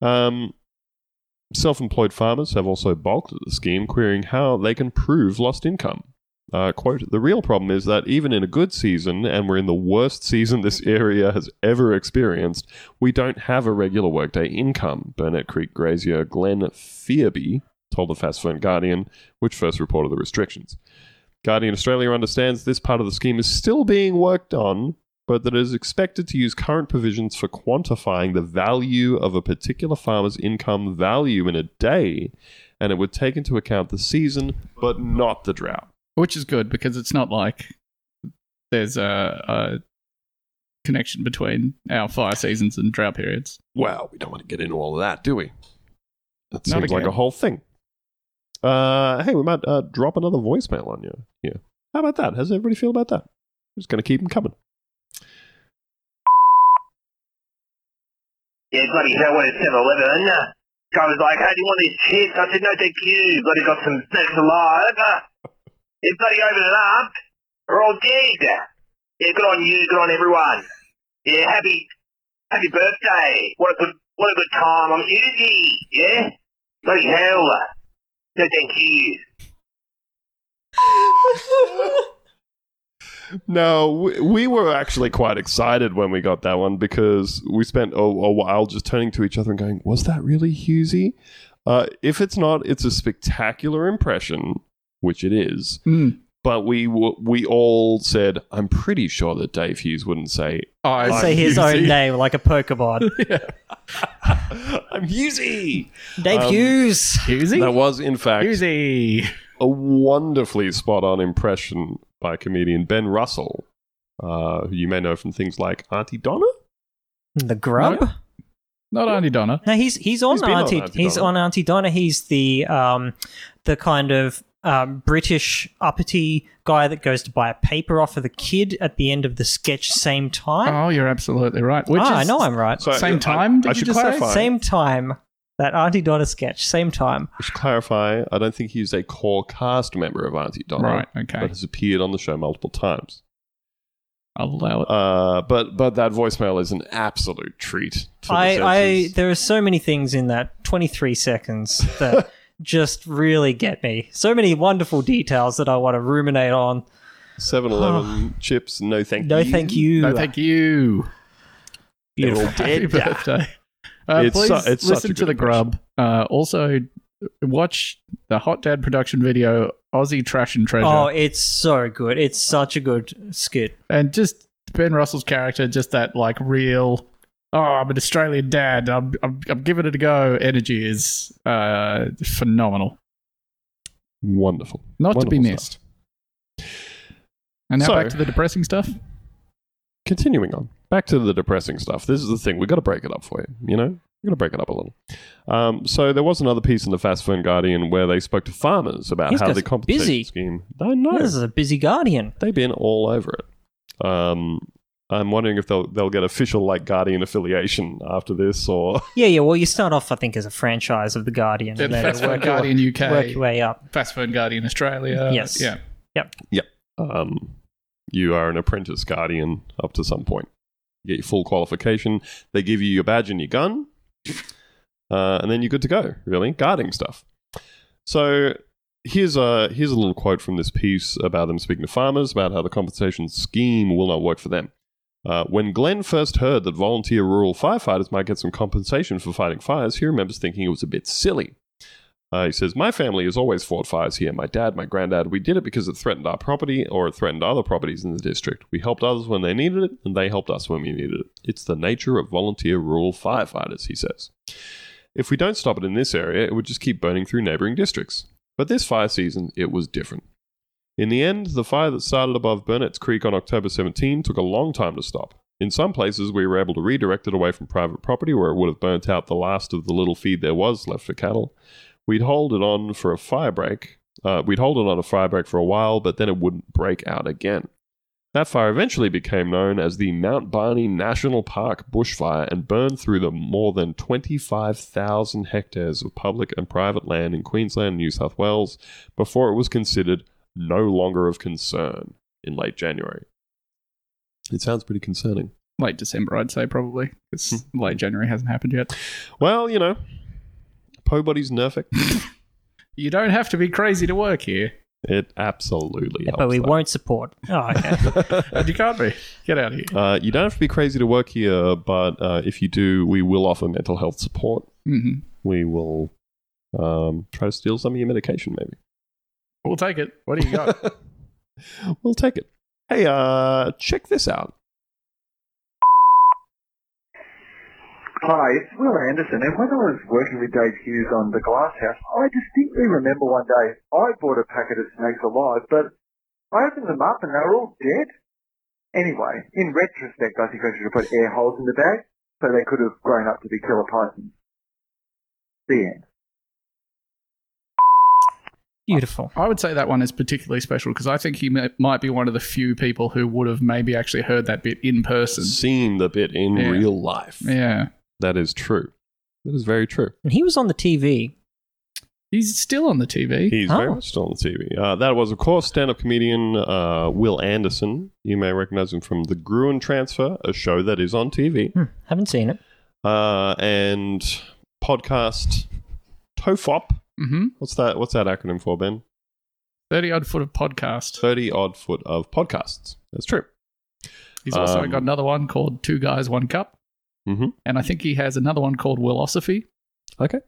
Um, self employed farmers have also balked at the scheme, querying how they can prove lost income. Uh, quote, the real problem is that even in a good season, and we're in the worst season this area has ever experienced, we don't have a regular workday income, Burnett Creek grazier Glenn Fearby told the Fast Phone Guardian, which first reported the restrictions. Guardian Australia understands this part of the scheme is still being worked on, but that it is expected to use current provisions for quantifying the value of a particular farmer's income value in a day, and it would take into account the season, but not the drought. Which is good because it's not like there's a, a connection between our fire seasons and drought periods. Well, we don't want to get into all of that, do we? That Not seems like a whole thing. Uh, hey, we might uh, drop another voicemail on you here. How about that? How's everybody feel about that? We're just going to keep them coming. Yeah, bloody hell, when it's 7-Eleven, uh, guy was like, hey, do you want these chips? I said, no, thank you. Bloody got some snacks alive. Yeah, bloody open it up. We're all dead. Yeah, good on you, good on everyone. Yeah, happy, happy birthday. What a good, what a good time. I'm Hughie. Yeah? Bloody hell. No, thank you. No, we, we were actually quite excited when we got that one because we spent a, a while just turning to each other and going, "Was that really Hughesy?" Uh, if it's not, it's a spectacular impression, which it is. Mm. But we w- we all said, "I'm pretty sure that Dave Hughes wouldn't say I Say his own name like a Pokemon. I'm Hughesy." Dave Um, Hughes. Hughesy? That was, in fact, Hughesy. a wonderfully spot on impression by comedian Ben Russell, uh, who you may know from things like Aunty Donna. The Grub. No. Not Aunty Donna. No, he's he's on He's been on Auntie. Auntie he's Donna. on Aunty Donna. He's the um the kind of um, British uppity guy that goes to buy a paper off of the kid at the end of the sketch. Same time. Oh, you're absolutely right. Which ah, I know I'm right. So Same I- time, did I, you should just say? clarify. Same time. That Aunty Donna sketch. Same time. I should clarify. I don't think he's a core cast member of Aunty Donna, Right, okay. but has appeared on the show multiple times. I'll allow it. Uh, but but that voicemail is an absolute treat. To the I, I there are so many things in that 23 seconds that just really get me. So many wonderful details that I want to ruminate on. 7-Eleven chips. No, thank No, you. No thank you. no, thank you. Beautiful. Happy birthday. Uh, It's please su- it's such listen a to good the grub. Uh, also, watch the Hot Dad production video Aussie Trash and Treasure, Oh, it's so good. It's such a good skit. and just Ben Russell's character, just that like real. Oh, I'm an Australian dad. I'm, I'm, I'm giving it a go. Energy is uh, phenomenal. Wonderful. Not to be Wonderful missed. And now So- back to the depressing stuff. Continuing on, back to the depressing stuff. This is the thing. We've got to break it up for you, you know? We've got to break it up a little. Um, so there was another piece in the Fast Phone Guardian where they spoke to farmers about These how the are compensation busy. scheme... I know. This is a busy guardian. They've been all over it. Um, I'm wondering if they'll they'll get official like Guardian affiliation after this, or Yeah, yeah. Well, you start off, I think, as a franchise of the Guardian, Then and then Fast Phone work, your, Guardian UK, work your way up. Fast Phone Guardian Australia. Yes. Yeah. Yep. Yep. Um, you are an apprentice Guardian up to some point. You get your full qualification. They give you your badge and your gun, uh, and then you're good to go. Really, guarding stuff. So here's a here's a little quote from this piece about them speaking to farmers about how the compensation scheme will not work for them. Uh, when Glenn first heard that volunteer rural firefighters might get some compensation for fighting fires, he remembers thinking it was a bit silly. Uh, he says, My family has always fought fires here. My dad, my granddad, we did it because it threatened our property or it threatened other properties in the district. We helped others when they needed it, and they helped us when we needed it. It's the nature of volunteer rural firefighters, he says. If we don't stop it in this area, it would just keep burning through neighbouring districts. But this fire season, it was different. In the end, the fire that started above Burnett's Creek on October 17 took a long time to stop. In some places, we were able to redirect it away from private property where it would have burnt out the last of the little feed there was left for cattle. We'd hold it on for a fire break. Uh, we'd hold it on a fire break for a while, but then it wouldn't break out again. That fire eventually became known as the Mount Barney National Park bushfire and burned through the more than 25,000 hectares of public and private land in Queensland and New South Wales before it was considered no longer of concern in late January. It sounds pretty concerning. Late December, I'd say probably, because late January hasn't happened yet. Well, you know, po body's nerfic. You don't have to be crazy to work here. It absolutely helps. but we that. won't support. Oh, okay. And you can't be. Get out of here. Uh, you don't have to be crazy to work here, but uh, if you do, we will offer mental health support. hmm We will um, try to steal some of your medication, maybe. We'll take it. What do you got? we'll take it. Hey, uh, check this out. Hi, it's Wil Anderson, and when I was working with Dave Hughes on The Glass House, I distinctly remember one day I bought a packet of snakes alive, but I opened them up and they were all dead. Anyway, in retrospect, I think I should have put air holes in the bag so they could have grown up to be killer pythons. The end. Beautiful. I would say that one is particularly special because I think he mi- might be one of the few people who would have maybe actually heard that bit in person. Seen the bit in Yeah. real life. Yeah. That is true. That is very true. And he was on the TV. He's still on the TV. He's very Oh. much still on the TV. Uh, that was, of course, stand-up comedian uh, Wil Anderson. You may recognize him from The Gruen Transfer, a show that is on TV, Hmm, haven't seen it. uh, and podcast Tofop. hmm What's that? What's that acronym for, Ben? 30 odd foot of podcast. Thirty odd foot of podcasts. That's true. He's also Um, got another one called Two Guys, One Cup. Hmm And I think he has another one called Wilosophy. Okay.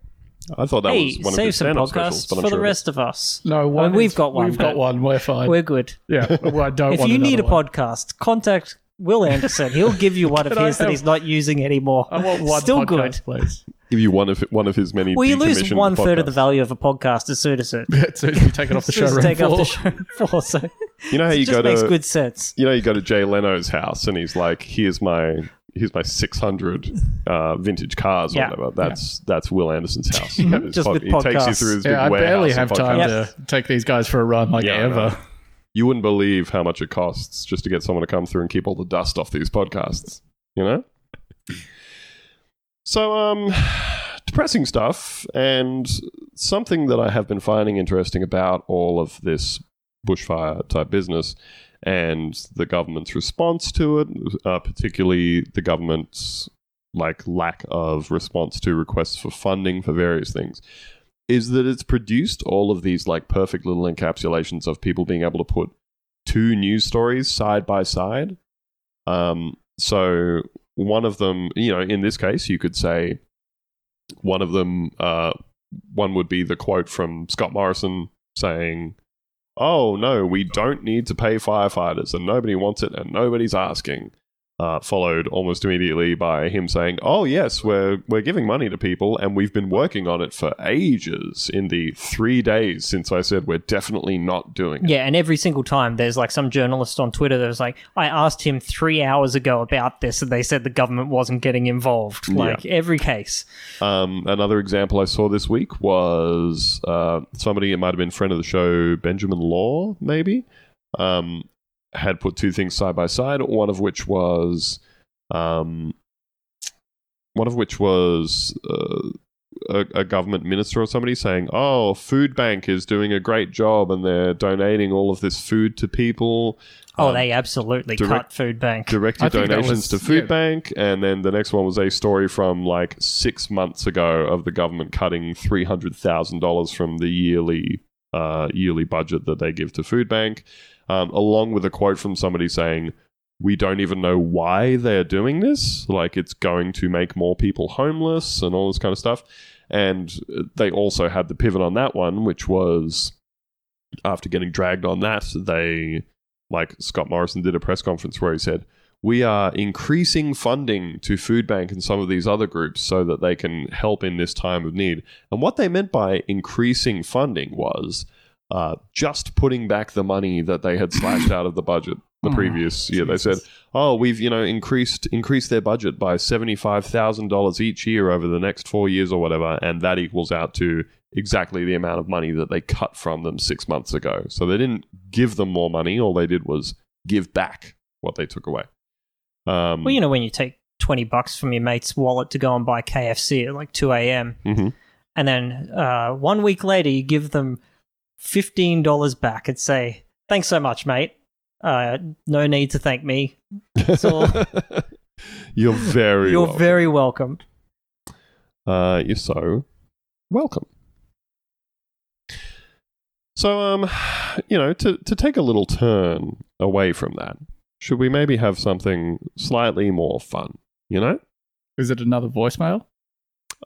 I thought that hey, was one of his some podcasts specials, for the sure it rest of us. No, one we've is- got one, We've got one. We're fine. We're good. yeah, well, I don't if want you need a one. podcast, contact Wil Anderson. He'll give you one of Can I his that he's not using anymore. I want one Still podcast, good. please. Give you one of one of his many. Well, you lose decommissioned one third of the value of a podcast as soon as it. as soon as you take it off the as soon as showroom take floor. off the show floor. So You know how it you just go makes to good sense. you know you go to Jay Leno's house and he's like, "Here's my here's my 600 uh, vintage cars or Yeah. whatever." That's that's Wil Anderson's house. That is Just with he takes you podcasts. through his Yeah, I big barely warehouse have time podcasts. to take these guys for a run like Yeah, ever. know. You wouldn't believe how much it costs just to get someone to come through and keep all the dust off these podcasts. You know. So, um, depressing stuff, and something that I have been finding interesting about all of this bushfire type business and the government's response to it, uh, particularly the government's like lack of response to requests for funding for various things, is that it's produced all of these like perfect little encapsulations of people being able to put two news stories side by side. Um, so one of them, you know, in this case, you could say one of them, uh, one would be the quote from Scott Morrison saying, "Oh no, we don't need to pay firefighters, and nobody wants it, and nobody's asking." Uh, followed almost immediately by him saying, "Oh yes, we're we're giving money to people, and we've been working on it for ages. In the three days since I said we're definitely not doing it." Yeah, and every single time there's like some journalist on Twitter that was like, I asked him three hours ago about this, and they said the government wasn't getting involved. Like every case. Um, another example I saw this week was uh, somebody, it might have been friend of the show, Benjamin Law, maybe, um, had put two things side by side. One of which was, um, one of which was uh, a, a government minister or somebody saying, "Oh, Food Bank is doing a great job, and they're donating all of this food to people." Oh, Um, they absolutely direct- cut food bank. direct your donations was- to Food yeah. Bank, and then the next one was a story from like six months ago of the government cutting three hundred thousand dollars from the yearly uh, yearly budget that they give to Food Bank, um, along with a quote from somebody saying. We don't even know why they're doing this. Like, it's going to make more people homeless and all this kind of stuff. And they also had the pivot on that one, which was after getting dragged on that, they like Scott Morrison did a press conference where he said, "We are increasing funding to Food Bank and some of these other groups so that they can help in this time of need." And what they meant by increasing funding was uh, just putting back the money that they had slashed out of the budget the Oh, previous year. They said, "Oh, we've you know increased increased their budget by seventy five thousand dollars each year over the next four years or whatever, and that equals out to exactly the amount of money that they cut from them six months ago. So they didn't give them more money; all they did was give back what they took away." Um, Well, you know, when you take 20 bucks from your mate's wallet to go and buy KFC at like 2 a.m., mhm. and then uh, one week later you give them $15 back and say, thanks so much, mate. Uh, no need to thank me. all. You're very You're welcome. very welcome. Uh, you're so welcome. So, um, you know, to, to take a little turn away from that, should we maybe have something slightly more fun? You know? Is it another voicemail?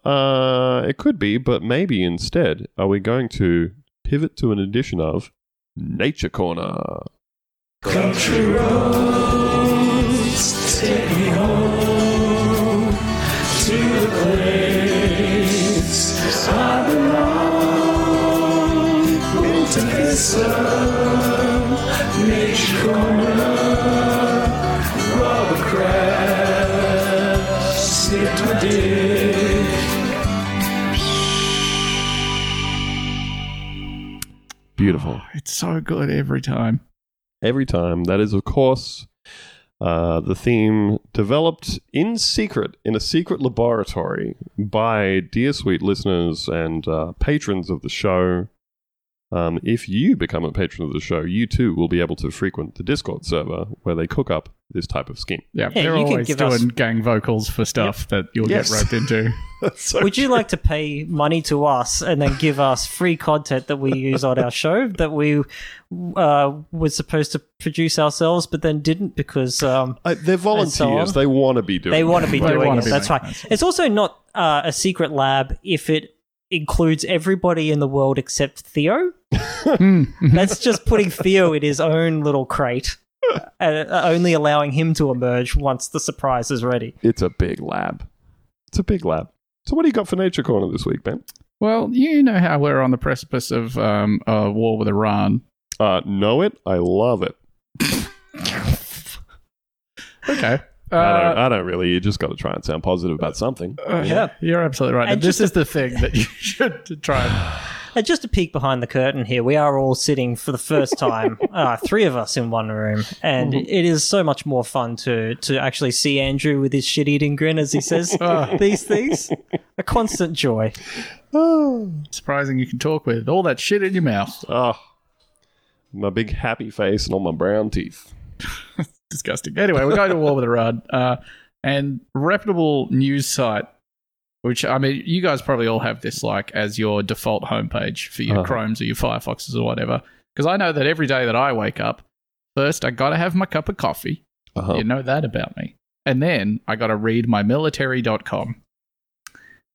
Uh, it could be, but maybe instead, are we going to pivot to an edition of Nature Corner? Country roads, take me home to the place I belong. Winter Beautiful. It's so good every time. Every time. That is, of course, uh, the theme developed in secret, in a secret laboratory by dear sweet listeners and uh, patrons of the show. Um, if you become a patron of the show, you too will be able to frequent the Discord server where they cook up this type of scheme. Yeah, Yeah, they're you can always give doing us- gang vocals for stuff that you'll Yes. get roped into. So Would you like to pay money to us and then give us free content that we use on our show that we uh, were supposed to produce ourselves, but then didn't because um, Uh, they're volunteers. on. They want to be doing. they want to be They doing wanna it. be That's making right. it. It's also not uh, a secret lab if it includes everybody in the world except Theo. Hmm. That's just putting Theo in his own little crate. Uh, only allowing him to emerge once the surprise is ready. It's a big lab. It's a big lab. So, what do you got for Nature Corner this week, Ben? Well, you know how we're on the precipice of um, a war with Iran. Uh, know it. I love it. Okay. I, don't, I don't really. You just got to try and sound positive about something. Uh, yeah, you're absolutely right. And And this just is the thing that you should try. And, And just a peek behind the curtain here, we are all sitting for the first time, uh, three of us in one room, and it is so much more fun to to actually see Andrew with his shit-eating grin as he says these things. A constant joy. surprising you can talk with all that shit in your mouth. Oh, my big happy face and all my brown teeth. Disgusting. Anyway, we're going to war with Iran, uh, and reputable news site. Which I mean, you guys probably all have this like as your default homepage for your Uh-huh. Chromes or your Firefoxes or whatever. Because I know that every day that I wake up, first I got to have my cup of coffee. Uh-huh. You know that about me. And then I got to read my military.com.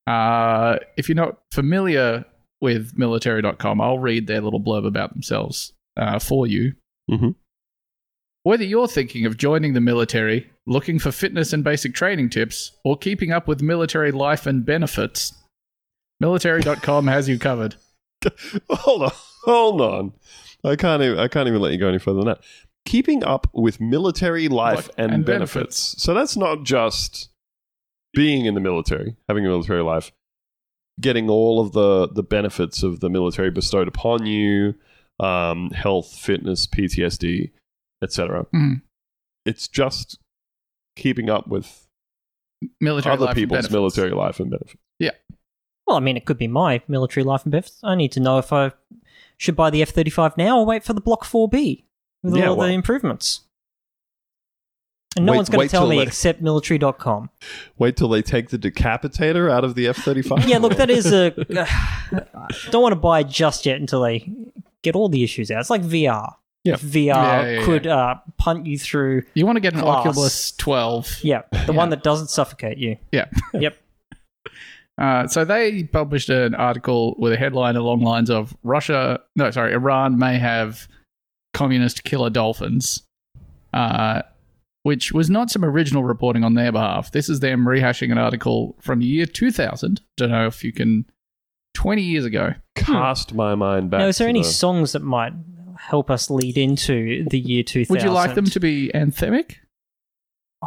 Uh, if you're not familiar with military.com, I'll read their little blurb about themselves uh, for you. Mhm. Whether you're thinking of joining the military, looking for fitness and basic training tips, or keeping up with military life and benefits, military.com has you covered. hold on, hold on. I can't. Even, I can't even let you go any further than that. Keeping up with military life Life and, and benefits. benefits. So that's not just being in the military, having a military life, getting all of the the benefits of the military bestowed upon you, um, health, fitness, PTSD, etc. Mhm. It's just keeping up with Military other life and people's benefits. military life and benefits. Yeah. Well, I mean, it could be my military life and benefits. I need to know if I should buy the F thirty five now or wait for the Block Four B with Yeah, all well- the improvements. And no Wait- one's going to tell till me they- except military.com. Wait till they take the decapitator out of the F thirty five. Yeah, look, that is a. don't want to buy just yet until they get all the issues out. It's like VR. Yeah. VR Yeah, yeah, could Uh, punt you through, You want to get an Class. Oculus 12. yeah, the Yeah. one that doesn't suffocate you. Yeah. Yep. Uh, so they published an article with a headline along lines of Russia, no, sorry, Iran may have communist killer dolphins, uh, which was not some original reporting on their behalf. This is them rehashing an article from the year 2000. Don't know if you can, 20 years ago. Cast my mind back. Now, is there any the- songs that might help us lead into the year 2000? Would you like them to be anthemic?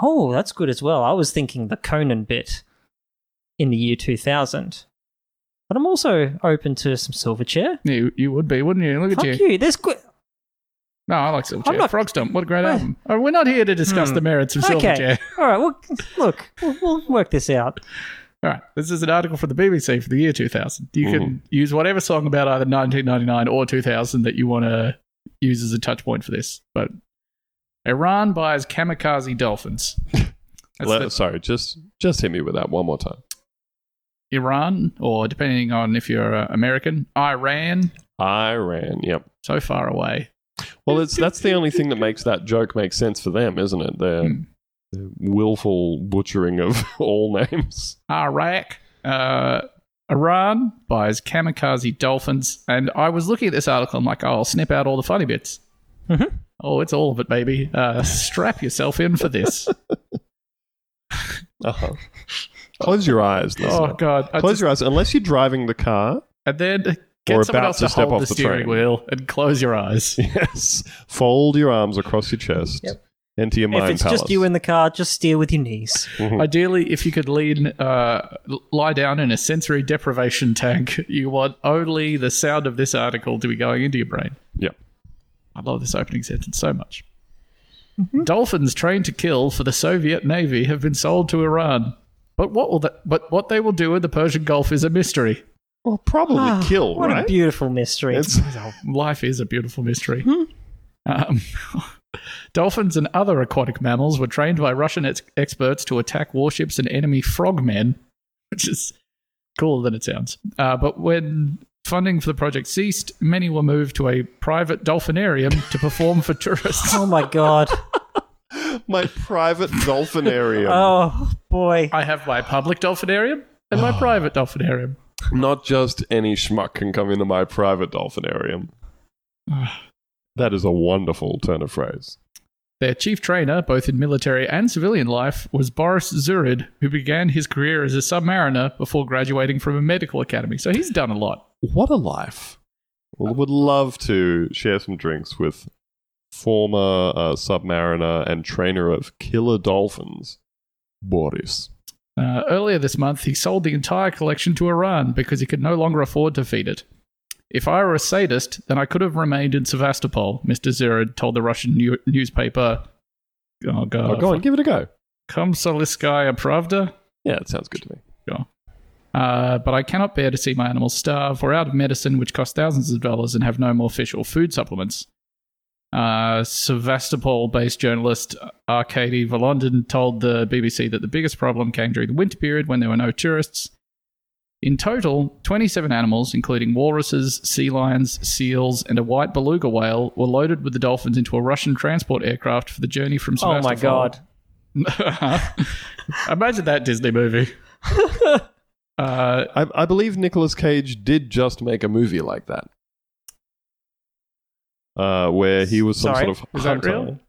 Oh, that's good as well. I was thinking the Conan bit in the year 2000. But I'm also open to some Silverchair. You, you would be, wouldn't you? Look at Fuck you. you. There's good. No, I like Silverchair. I'm not- Frogstomp, what a great Well- album. Oh, we're not here to discuss Hmm. the merits of Okay. Silverchair. All right. Well, look, we'll, we'll work this out. All right, this is an article from the BBC for the year 2000. You can use whatever song about either 1999 or 2000 that you want to use as a touch point for this. But Iran buys kamikaze dolphins. The- sorry, just just hit me with that one more time. Iran, or depending on if you're uh, American, Iran Iran. Yep. So far away. Well, it's that's the only thing that makes that joke make sense for them, isn't it? Their, their willful butchering of all names. Iraq, uh, Iran buys kamikaze dolphins. And I was looking at this article, I'm like, oh, I'll snip out all the funny bits. Mhm. Oh, it's all of it, baby. Uh, strap yourself in for this. Uh-huh. Close your eyes. oh. God. Close just- your eyes. Unless you're driving the car, and then get Or someone about else to to, step hold off the the steering train. wheel and close your eyes. yes, fold your arms across your chest. Yep. Into your If it's palace. just you in the car, just steer with your knees. Ideally, if you could lean, uh, lie down in a sensory deprivation tank, you want only the sound of this article to be going into your brain. Yep. I love this opening sentence so much. Dolphins trained to kill for the Soviet Navy have been sold to Iran. But what will that, but what they will do in the Persian Gulf is a mystery. Well, probably Ah, kill, What right? a beautiful mystery. It's- Life is a beautiful mystery. Um, dolphins and other aquatic mammals were trained by Russian ex- experts to attack warships and enemy frogmen, which is cooler than it sounds. Uh, but when funding for the project ceased, many were moved to a private dolphinarium to perform for tourists. oh my god. my private dolphinarium. Oh boy. I have my public dolphinarium and my private dolphinarium. Not just any schmuck can come into my private dolphinarium. that is a wonderful turn of phrase. Their chief trainer, both in military and civilian life, was Boris Zhurid, who began his career as a submariner before graduating from a medical academy. So he's done a lot. What a life. Well, would love to share some drinks with former uh, submariner and trainer of killer dolphins, Boris. Uh, earlier this month, he sold the entire collection to Iran because he could no longer afford to feed it. If I were a sadist, then I could have remained in Sevastopol, Mr. Zhurid told the Russian new- newspaper. Oh, God. Oh, go on, give it a go. Komsomolskaya Pravda? Yeah, it sounds good to me. Uh, but I cannot bear to see my animals starve. We're out of medicine, which costs thousands of dollars, and have no more fish or food supplements. Uh, Sevastopol based journalist Arkady Volondin told the BBC that the biggest problem came during the winter period when there were no tourists. In total, 27 animals, including walruses, sea lions, seals, and a white beluga whale, were loaded with the dolphins into a Russian transport aircraft for the journey from Oh Sevastopol. my god. Imagine that Disney movie. uh, I, I believe Nicolas Cage did just make a movie like that. Uh, where he was some Sorry, sort of is that hunter. real?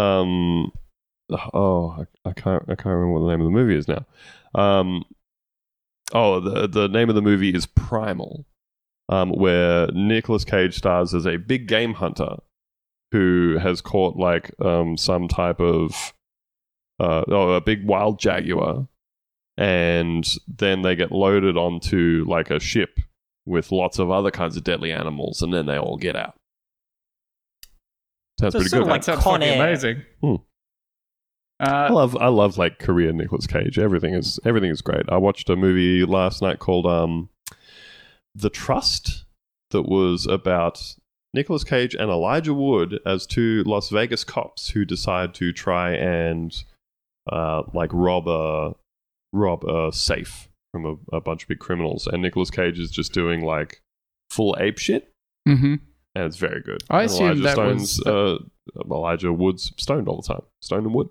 Um, oh, I, I can't I can't remember what the name of the movie is now. Um, oh, the the name of the movie is Primal, um, where Nicolas Cage stars as a big game hunter who has caught like um some type of uh oh a big wild jaguar, and then they get loaded onto like a ship with lots of other kinds of deadly animals, and then they all get out. Sounds So pretty good. of right? like that sounds Con fucking Air. amazing. Hmm. I Uh, love I love like Korean Nicolas Cage. Everything is everything is great. I watched a movie last night called um The Trust that was about Nicolas Cage and Elijah Wood as two Las Vegas cops who decide to try and uh like rob a rob a safe from a, a bunch of big criminals and Nicolas Cage is just doing like full ape shit mhm. and it's very good. I And assume Elijah that Stone's was- uh, Elijah Wood's stoned all the time. Stoned and Wood.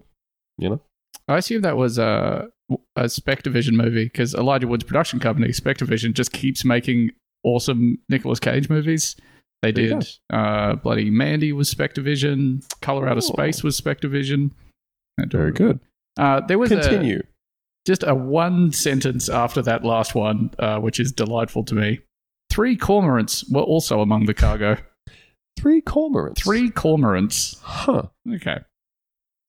You know? I assume that was a, a SpectreVision movie because Elijah Wood's production company, SpectreVision, just keeps making awesome Nicolas Cage movies. They There did uh, Bloody Mandy was SpectreVision, Color Out of Oh. Space was SpectreVision. Very good. Uh, there was a- just a one sentence after that last one, uh, which is delightful to me. Three cormorants were also among the cargo. Three cormorants. Three cormorants. Huh. Okay.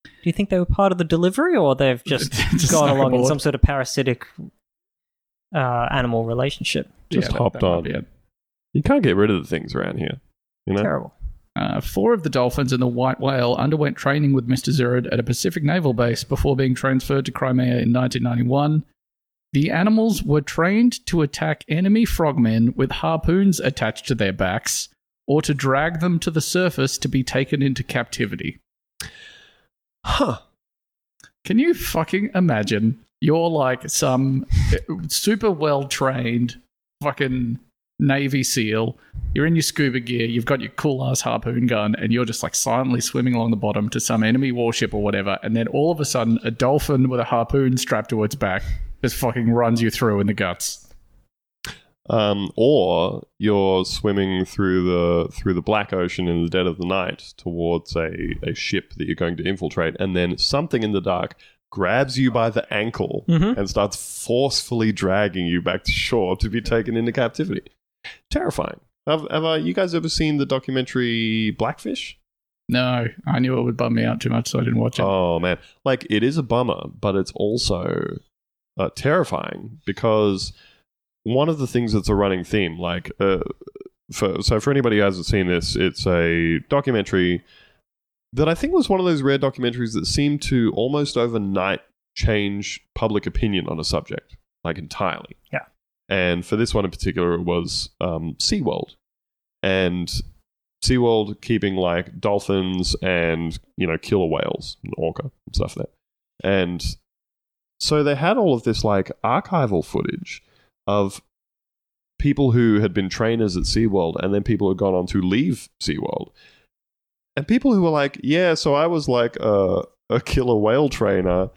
Do you think they were part of the delivery, or they've just, Just gone snuck along in some sort of parasitic uh, animal relationship? Just that- hopped on. be it. You can't get rid of the things around here. You know? Terrible. Uh, four of the dolphins and the white whale underwent training with Mr. Zhurid at a Pacific naval base before being transferred to Crimea in 1991. The animals were trained to attack enemy frogmen with harpoons attached to their backs or to drag them to the surface to be taken into captivity. Huh. Can you fucking imagine you're like some super well trained fucking Navy SEAL. You're in your scuba gear. You've got your cool ass harpoon gun, and you're just like silently swimming along the bottom to some enemy warship or whatever. And then all of a sudden, a dolphin with a harpoon strapped to its back just fucking runs you through in the guts. Um, or you're swimming through the through the Black Ocean in the dead of the night towards a, a ship that you're going to infiltrate, and then something in the dark grabs you by the ankle Mhm. and starts forcefully dragging you back to shore to be taken into captivity. Terrifying. Have, have uh, you guys ever seen the documentary Blackfish? No, I knew it would bum me out too much, so I didn't watch it. Oh man, like it is a bummer, but it's also uh, terrifying because one of the things that's a running theme, like, uh, for, so for anybody who hasn't seen this, it's a documentary that I think was one of those rare documentaries that seemed to almost overnight change public opinion on a subject, like entirely. Yeah. And for this one in particular, it was um, SeaWorld. And SeaWorld keeping like dolphins and, you know, killer whales and orca and stuff there. And so they had all of this like archival footage of people who had been trainers at SeaWorld and then people who had gone on to leave SeaWorld. And people who were like, yeah, so I was like a, a killer whale trainer.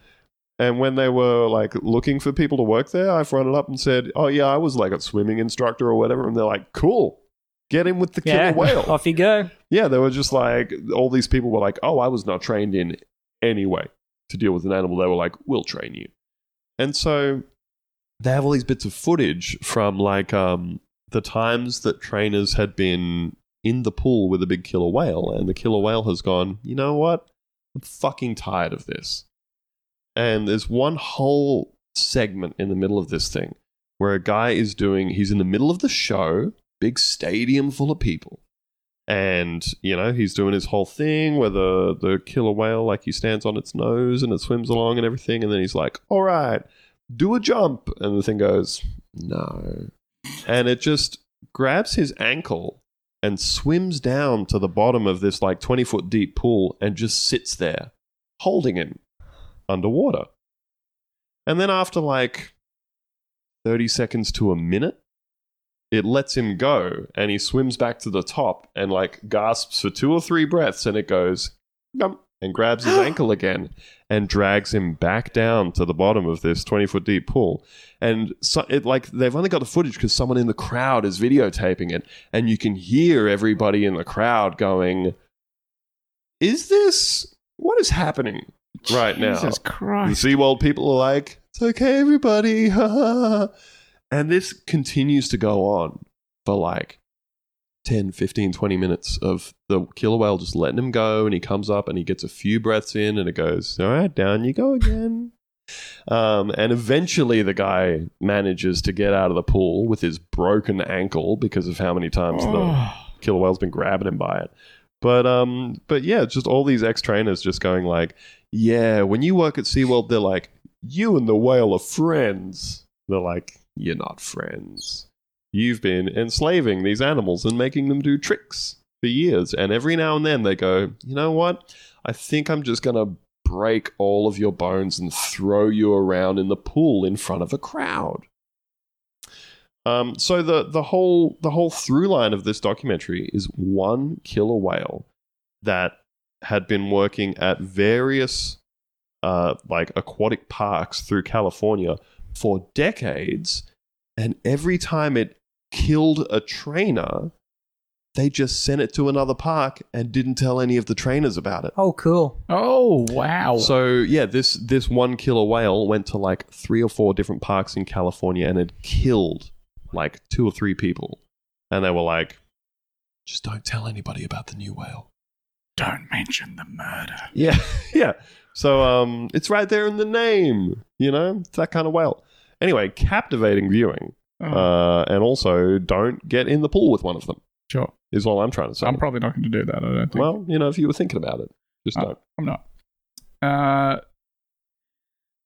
And when they were like looking for people to work there, I've run it up and said, oh, yeah, I was like a swimming instructor or whatever. And they're like, cool, get in with the killer Yeah, whale. off you go. Yeah, they were just like all these people were like, "Oh, I was not trained in any way to deal with an animal." They were like, "We'll train you," and so they have all these bits of footage from like um, the times that trainers had been in the pool with a big killer whale, and the killer whale has gone. You know what? I'm fucking tired of this. And there's one whole segment in the middle of this thing where a guy is doing. He's in the middle of the show, big stadium full of people and you know he's doing his whole thing where the the killer whale like he stands on its nose and it swims along and everything and then he's like all right do a jump and the thing goes no. And it just grabs his ankle and swims down to the bottom of this like 20 foot deep pool and just sits there holding him underwater. And then after like 30 seconds to a minute it lets him go and he swims back to the top and like gasps for two or three breaths and it goes "Yum," and grabs his ankle again and drags him back down to the bottom of this 20 foot deep pool and so it like they've only got the footage because someone in the crowd is videotaping it and you can hear everybody in the crowd going is this what is happening right now Jesus Christ. the. SeaWorld people are like, it's okay, everybody. and this continues to go on for like 10, 15, 20 minutes of the killer whale just letting him go. And he comes up and he gets a few breaths in and it goes, all right, down you go again. Um, and eventually the guy manages to get out of the pool with his broken ankle because of how many times the killer whale's been grabbing him by it. But um, but yeah, it's just all these ex trainers just going like, yeah, when you work at SeaWorld, they're like, you and the whale are friends. They're like, you're not friends. You've been enslaving these animals and making them do tricks for years. And every now and then they go, you know what? I think I'm just going to break all of your bones and throw you around in the pool in front of a crowd. Um, so the the whole the whole through line of this documentary is one killer whale that had been working at various uh, like aquatic parks through California for decades, and every time it killed a trainer, they just sent it to another park and didn't tell any of the trainers about it. Oh, cool. Oh, wow. So yeah, this this one killer whale went to like three or four different parks in California and had killed like two or three people, and they were like, "Just don't tell anybody about the new whale." Don't mention the murder. Yeah, yeah. So um, it's right there in the name. You know, it's that kind of whale. Anyway, captivating viewing, Oh, uh, and also don't get in the pool with one of them. sure. Is all I'm trying to say. I'm probably not going to do that, I don't think. well, you know, if you were thinking about it, just Oh. don't. I'm not. Uh,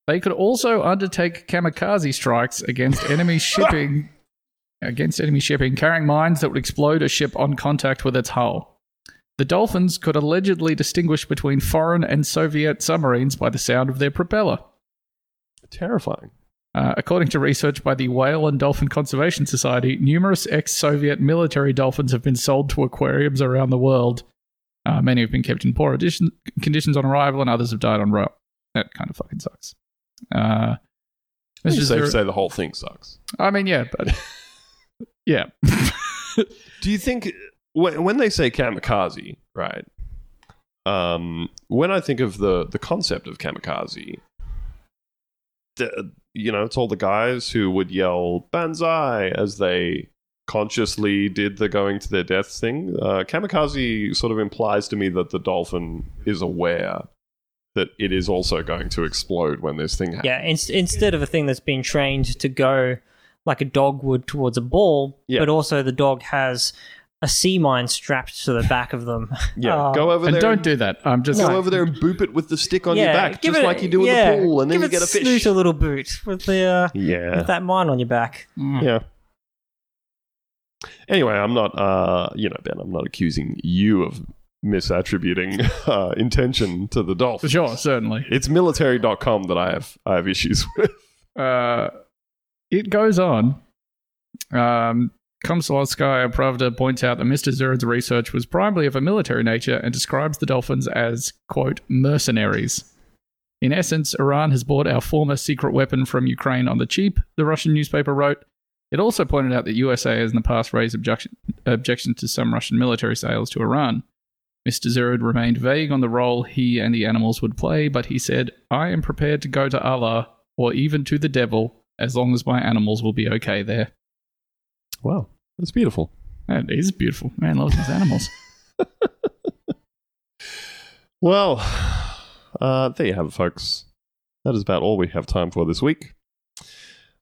they could also undertake kamikaze strikes against enemy shipping, against enemy shipping carrying mines that would explode a ship on contact with its hull. The Dolphins could allegedly distinguish between foreign and Soviet submarines by the sound of their propeller. Terrifying. Uh, according to research by the Whale and Dolphin Conservation Society, numerous ex Soviet military dolphins have been sold to aquariums around the world. Uh, many have been kept in poor addition- conditions on arrival, and others have died on route. That kind of fucking sucks. Uh, It's safe to say the whole thing sucks. I mean, yeah, but yeah. Do you think when, when they say kamikaze, right? Um, when I think of the the concept of kamikaze, the, you know, it's all the guys who would yell "banzai" as they consciously did the going to their deaths thing. Uh, kamikaze sort of implies to me that the dolphin is aware that it is also going to explode when this thing happens. Yeah, in- instead of a thing that's been trained to go like a dog would towards a ball, Yeah. but also the dog has a sea mine strapped to the back of them. Yeah, Uh, go over there. and there. don't do that. I'm just Go over there and boop it with the stick on your back, give just it- like you do in yeah, the pool, and then give you it get a fish. Snoot a little boot with the uh, Yeah. with that mine on your back. Mm. Yeah. Anyway, I'm not, uh, you know, Ben, I'm not accusing you of misattributing uh, intention to the dolphin. for dolphin. sure, certainly. It's military.com that I have I have issues with. Uh, it goes on. Um, Komsomolskaya Pravda points out that Mr. Zhurid's research was primarily of a military nature and describes the dolphins as, quote, mercenaries. In essence, Iran has bought our former secret weapon from Ukraine on the cheap, the Russian newspaper wrote. It also pointed out that USA has in the past raised objection, objection to some Russian military sales to Iran. Mr. Zhurid remained vague on the role he and the animals would play, but he said, I am prepared to go to Allah or even to the devil as long as my animals will be okay there. Wow, that's beautiful. That is beautiful. Man loves his animals. Well, uh, there you have it, folks. That is about all we have time for this week.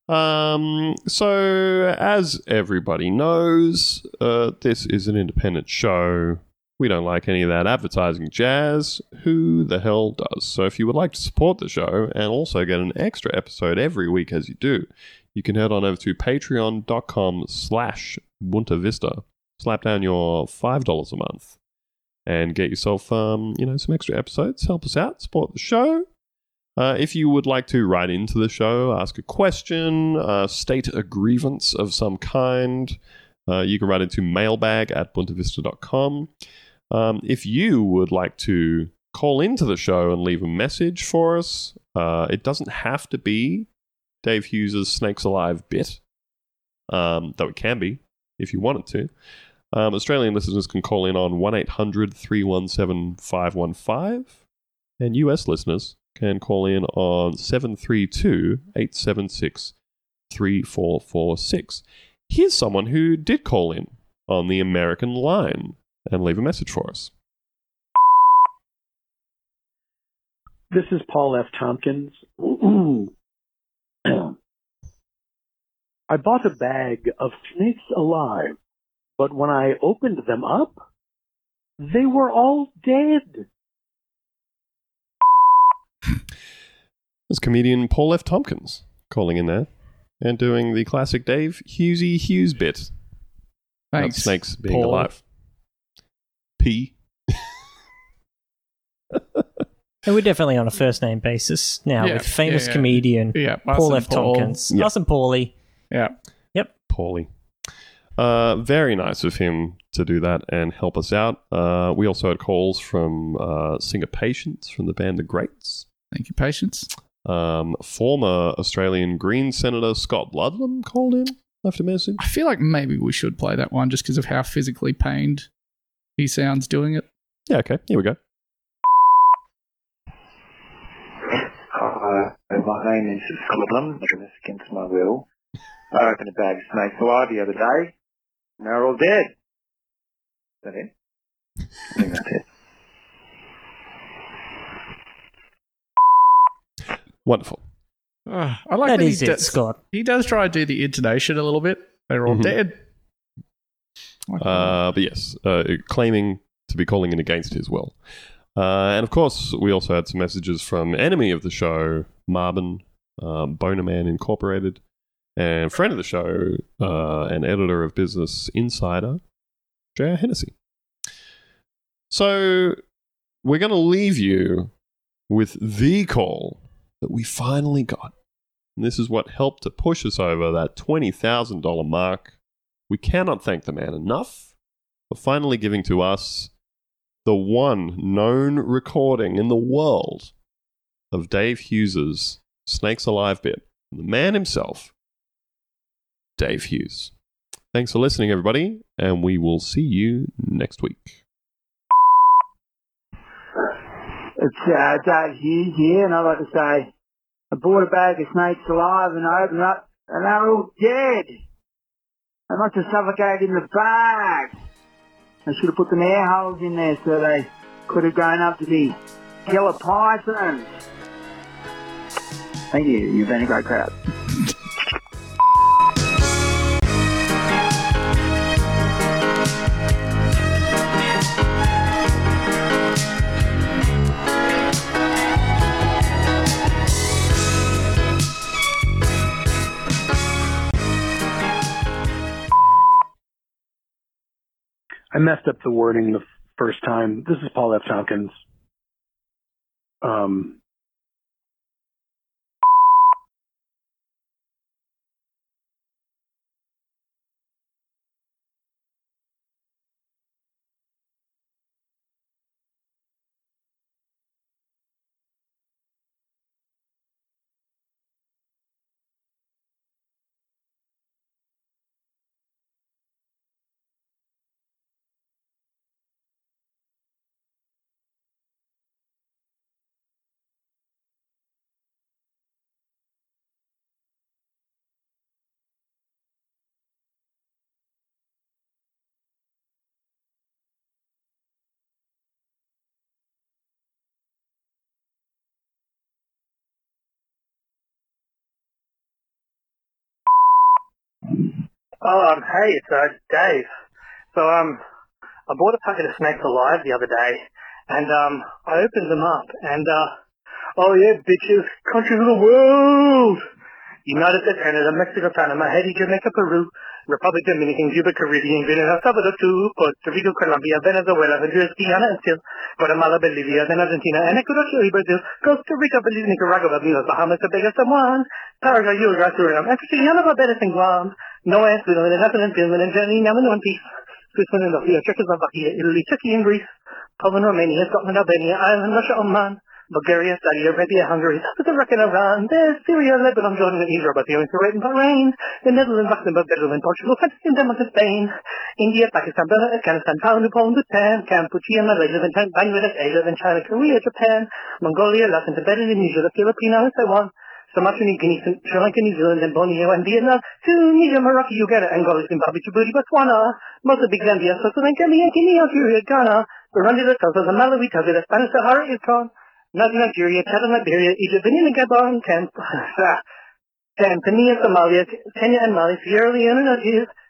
Um, so, as everybody knows, uh, this is an independent show. We don't like any of that advertising jazz. Who the hell does? So, if you would like to support the show and also get an extra episode every week as you do, you can head on over to patreon.com slash Bunta Vista. Slap down your $5 a month and get yourself, um, you know, some extra episodes. Help us out, support the show. Uh, if you would like to write into the show, ask a question, uh, state a grievance of some kind, uh, you can write into mailbag at buntavista.com. Um, if you would like to call into the show and leave a message for us, uh, it doesn't have to be Dave Hughes' Snakes Alive bit, um, though it can be if you want it to. Um, Australian listeners can call in on 1 800 317 515, and US listeners can call in on 732 876 3446. Here's someone who did call in on the American line and leave a message for us. This is Paul F. Tompkins. I bought a bag of snakes alive, but when I opened them up, they were all dead. There's comedian Paul F. Tompkins calling in there and doing the classic Dave Hughesy Hughes bit. about snakes being Paul. alive. P. And we're definitely on a first name basis now Yeah, with famous yeah, yeah. comedian Yeah, Paul F. Paul. Tompkins. Yeah. Us and Paulie. Yeah. Paulie. Uh, very nice of him to do that and help us out. Uh, we also had calls from uh, singer Patience from the band The Greats. Thank you, patience. Um, former Australian Green Senator Scott Ludlam called in, left a message. I feel like maybe we should play that one just because of how physically pained he sounds doing it. Yeah, okay, here we go. Uh, my name is Scott Ludlam, against my will. I opened a bag of snakes alive the other day, and they're all dead. Is that it? I think that's it. Wonderful. Ah, I like That that, is he, it, does, Scott. he does try to do the intonation a little bit. They're all Mhm. dead. Uh, but yes, uh, claiming to be calling in against his will. Uh, and of course, we also had some messages from enemy of the show, Marvin, um, Bonerman Incorporated, and friend of the show uh, and editor of Business Insider, J.R. Hennessy. So we're going to leave you with the call that we finally got And this is what helped to push us over that $20,000 mark. We cannot thank the man enough for finally giving to us the one known recording in the world of Dave Hughes's Snakes Alive bit. The man himself, Dave Hughes. Thanks for listening, everybody, and we will see you next week. It's uh, Dave Hughes here, and I'd like to say I bought a bag of snakes alive and I opened up, and they're all dead. They must have suffocated in the bag. I should have put some air holes in there so they could have grown up to be killer pythons. Thank you. You've been a great crowd. I messed up the wording the first time. This is Paul F. Tompkins. Um, Oh, um, hey, it's uh, Dave. So, um, I bought a packet of snakes alive the other day, and um, I opened them up, and uh, oh yeah, bitches, countries of the world. United States, Canada, Mexico, Panama, Haiti, Jamaica, Peru, Republic Dominican, Cuba, Caribbean, El Salvador, too, Puerto Rico, Colombia, Venezuela, Honduras, Guyana, and still Guatemala, Bolivia, then Argentina, and Ecuador, Chile, Brazil, Costa Rica, Belize, Nicaragua, Bermuda, Bahamas, Tobago, Samoa, Paraguay, Uruguay, Suriname, and Barbados, and Guam, And Netherlands, Finland, and Germany, now in one piece, Switzerland, Latvia, Czechoslovakia, Italy, Turkey, and Greece, Poland, Romania, Scotland, Albania, Ireland, Russia, Oman, Bulgaria, Saudi Arabia, Hungary, South Africa, Iran, there's Syria, Lebanon, Jordan, and Israel, Kuwait, and Bahrain, the Netherlands, Luxembourg, Belgium, Portugal, France, and Denmark, and Spain, India, Pakistan, Afghanistan, Poland, Nepal, Bhutan, Cambodia, Malaysia, then Bangladesh, Asia, then China, Korea, Japan, Mongolia, Latin Tibet, Indonesia, the Philippines, and Taiwan, Sumatra, New Guinea, Sri Lanka, New Zealand, and Borneo, and Vietnam, Tunisia, Morocco, Uganda, Angola, Zimbabwe, Djibouti, Botswana, Mozambique, Zambia, South Sudan, Gambia, Guinea, Algeria, Ghana, Burundi, Lesotho, Malawi, Togo, the Spanish Sahara, Israel, Northern Nigeria, Chad, Liberia, Egypt, Benin, Gabon, Camp, Tanzania,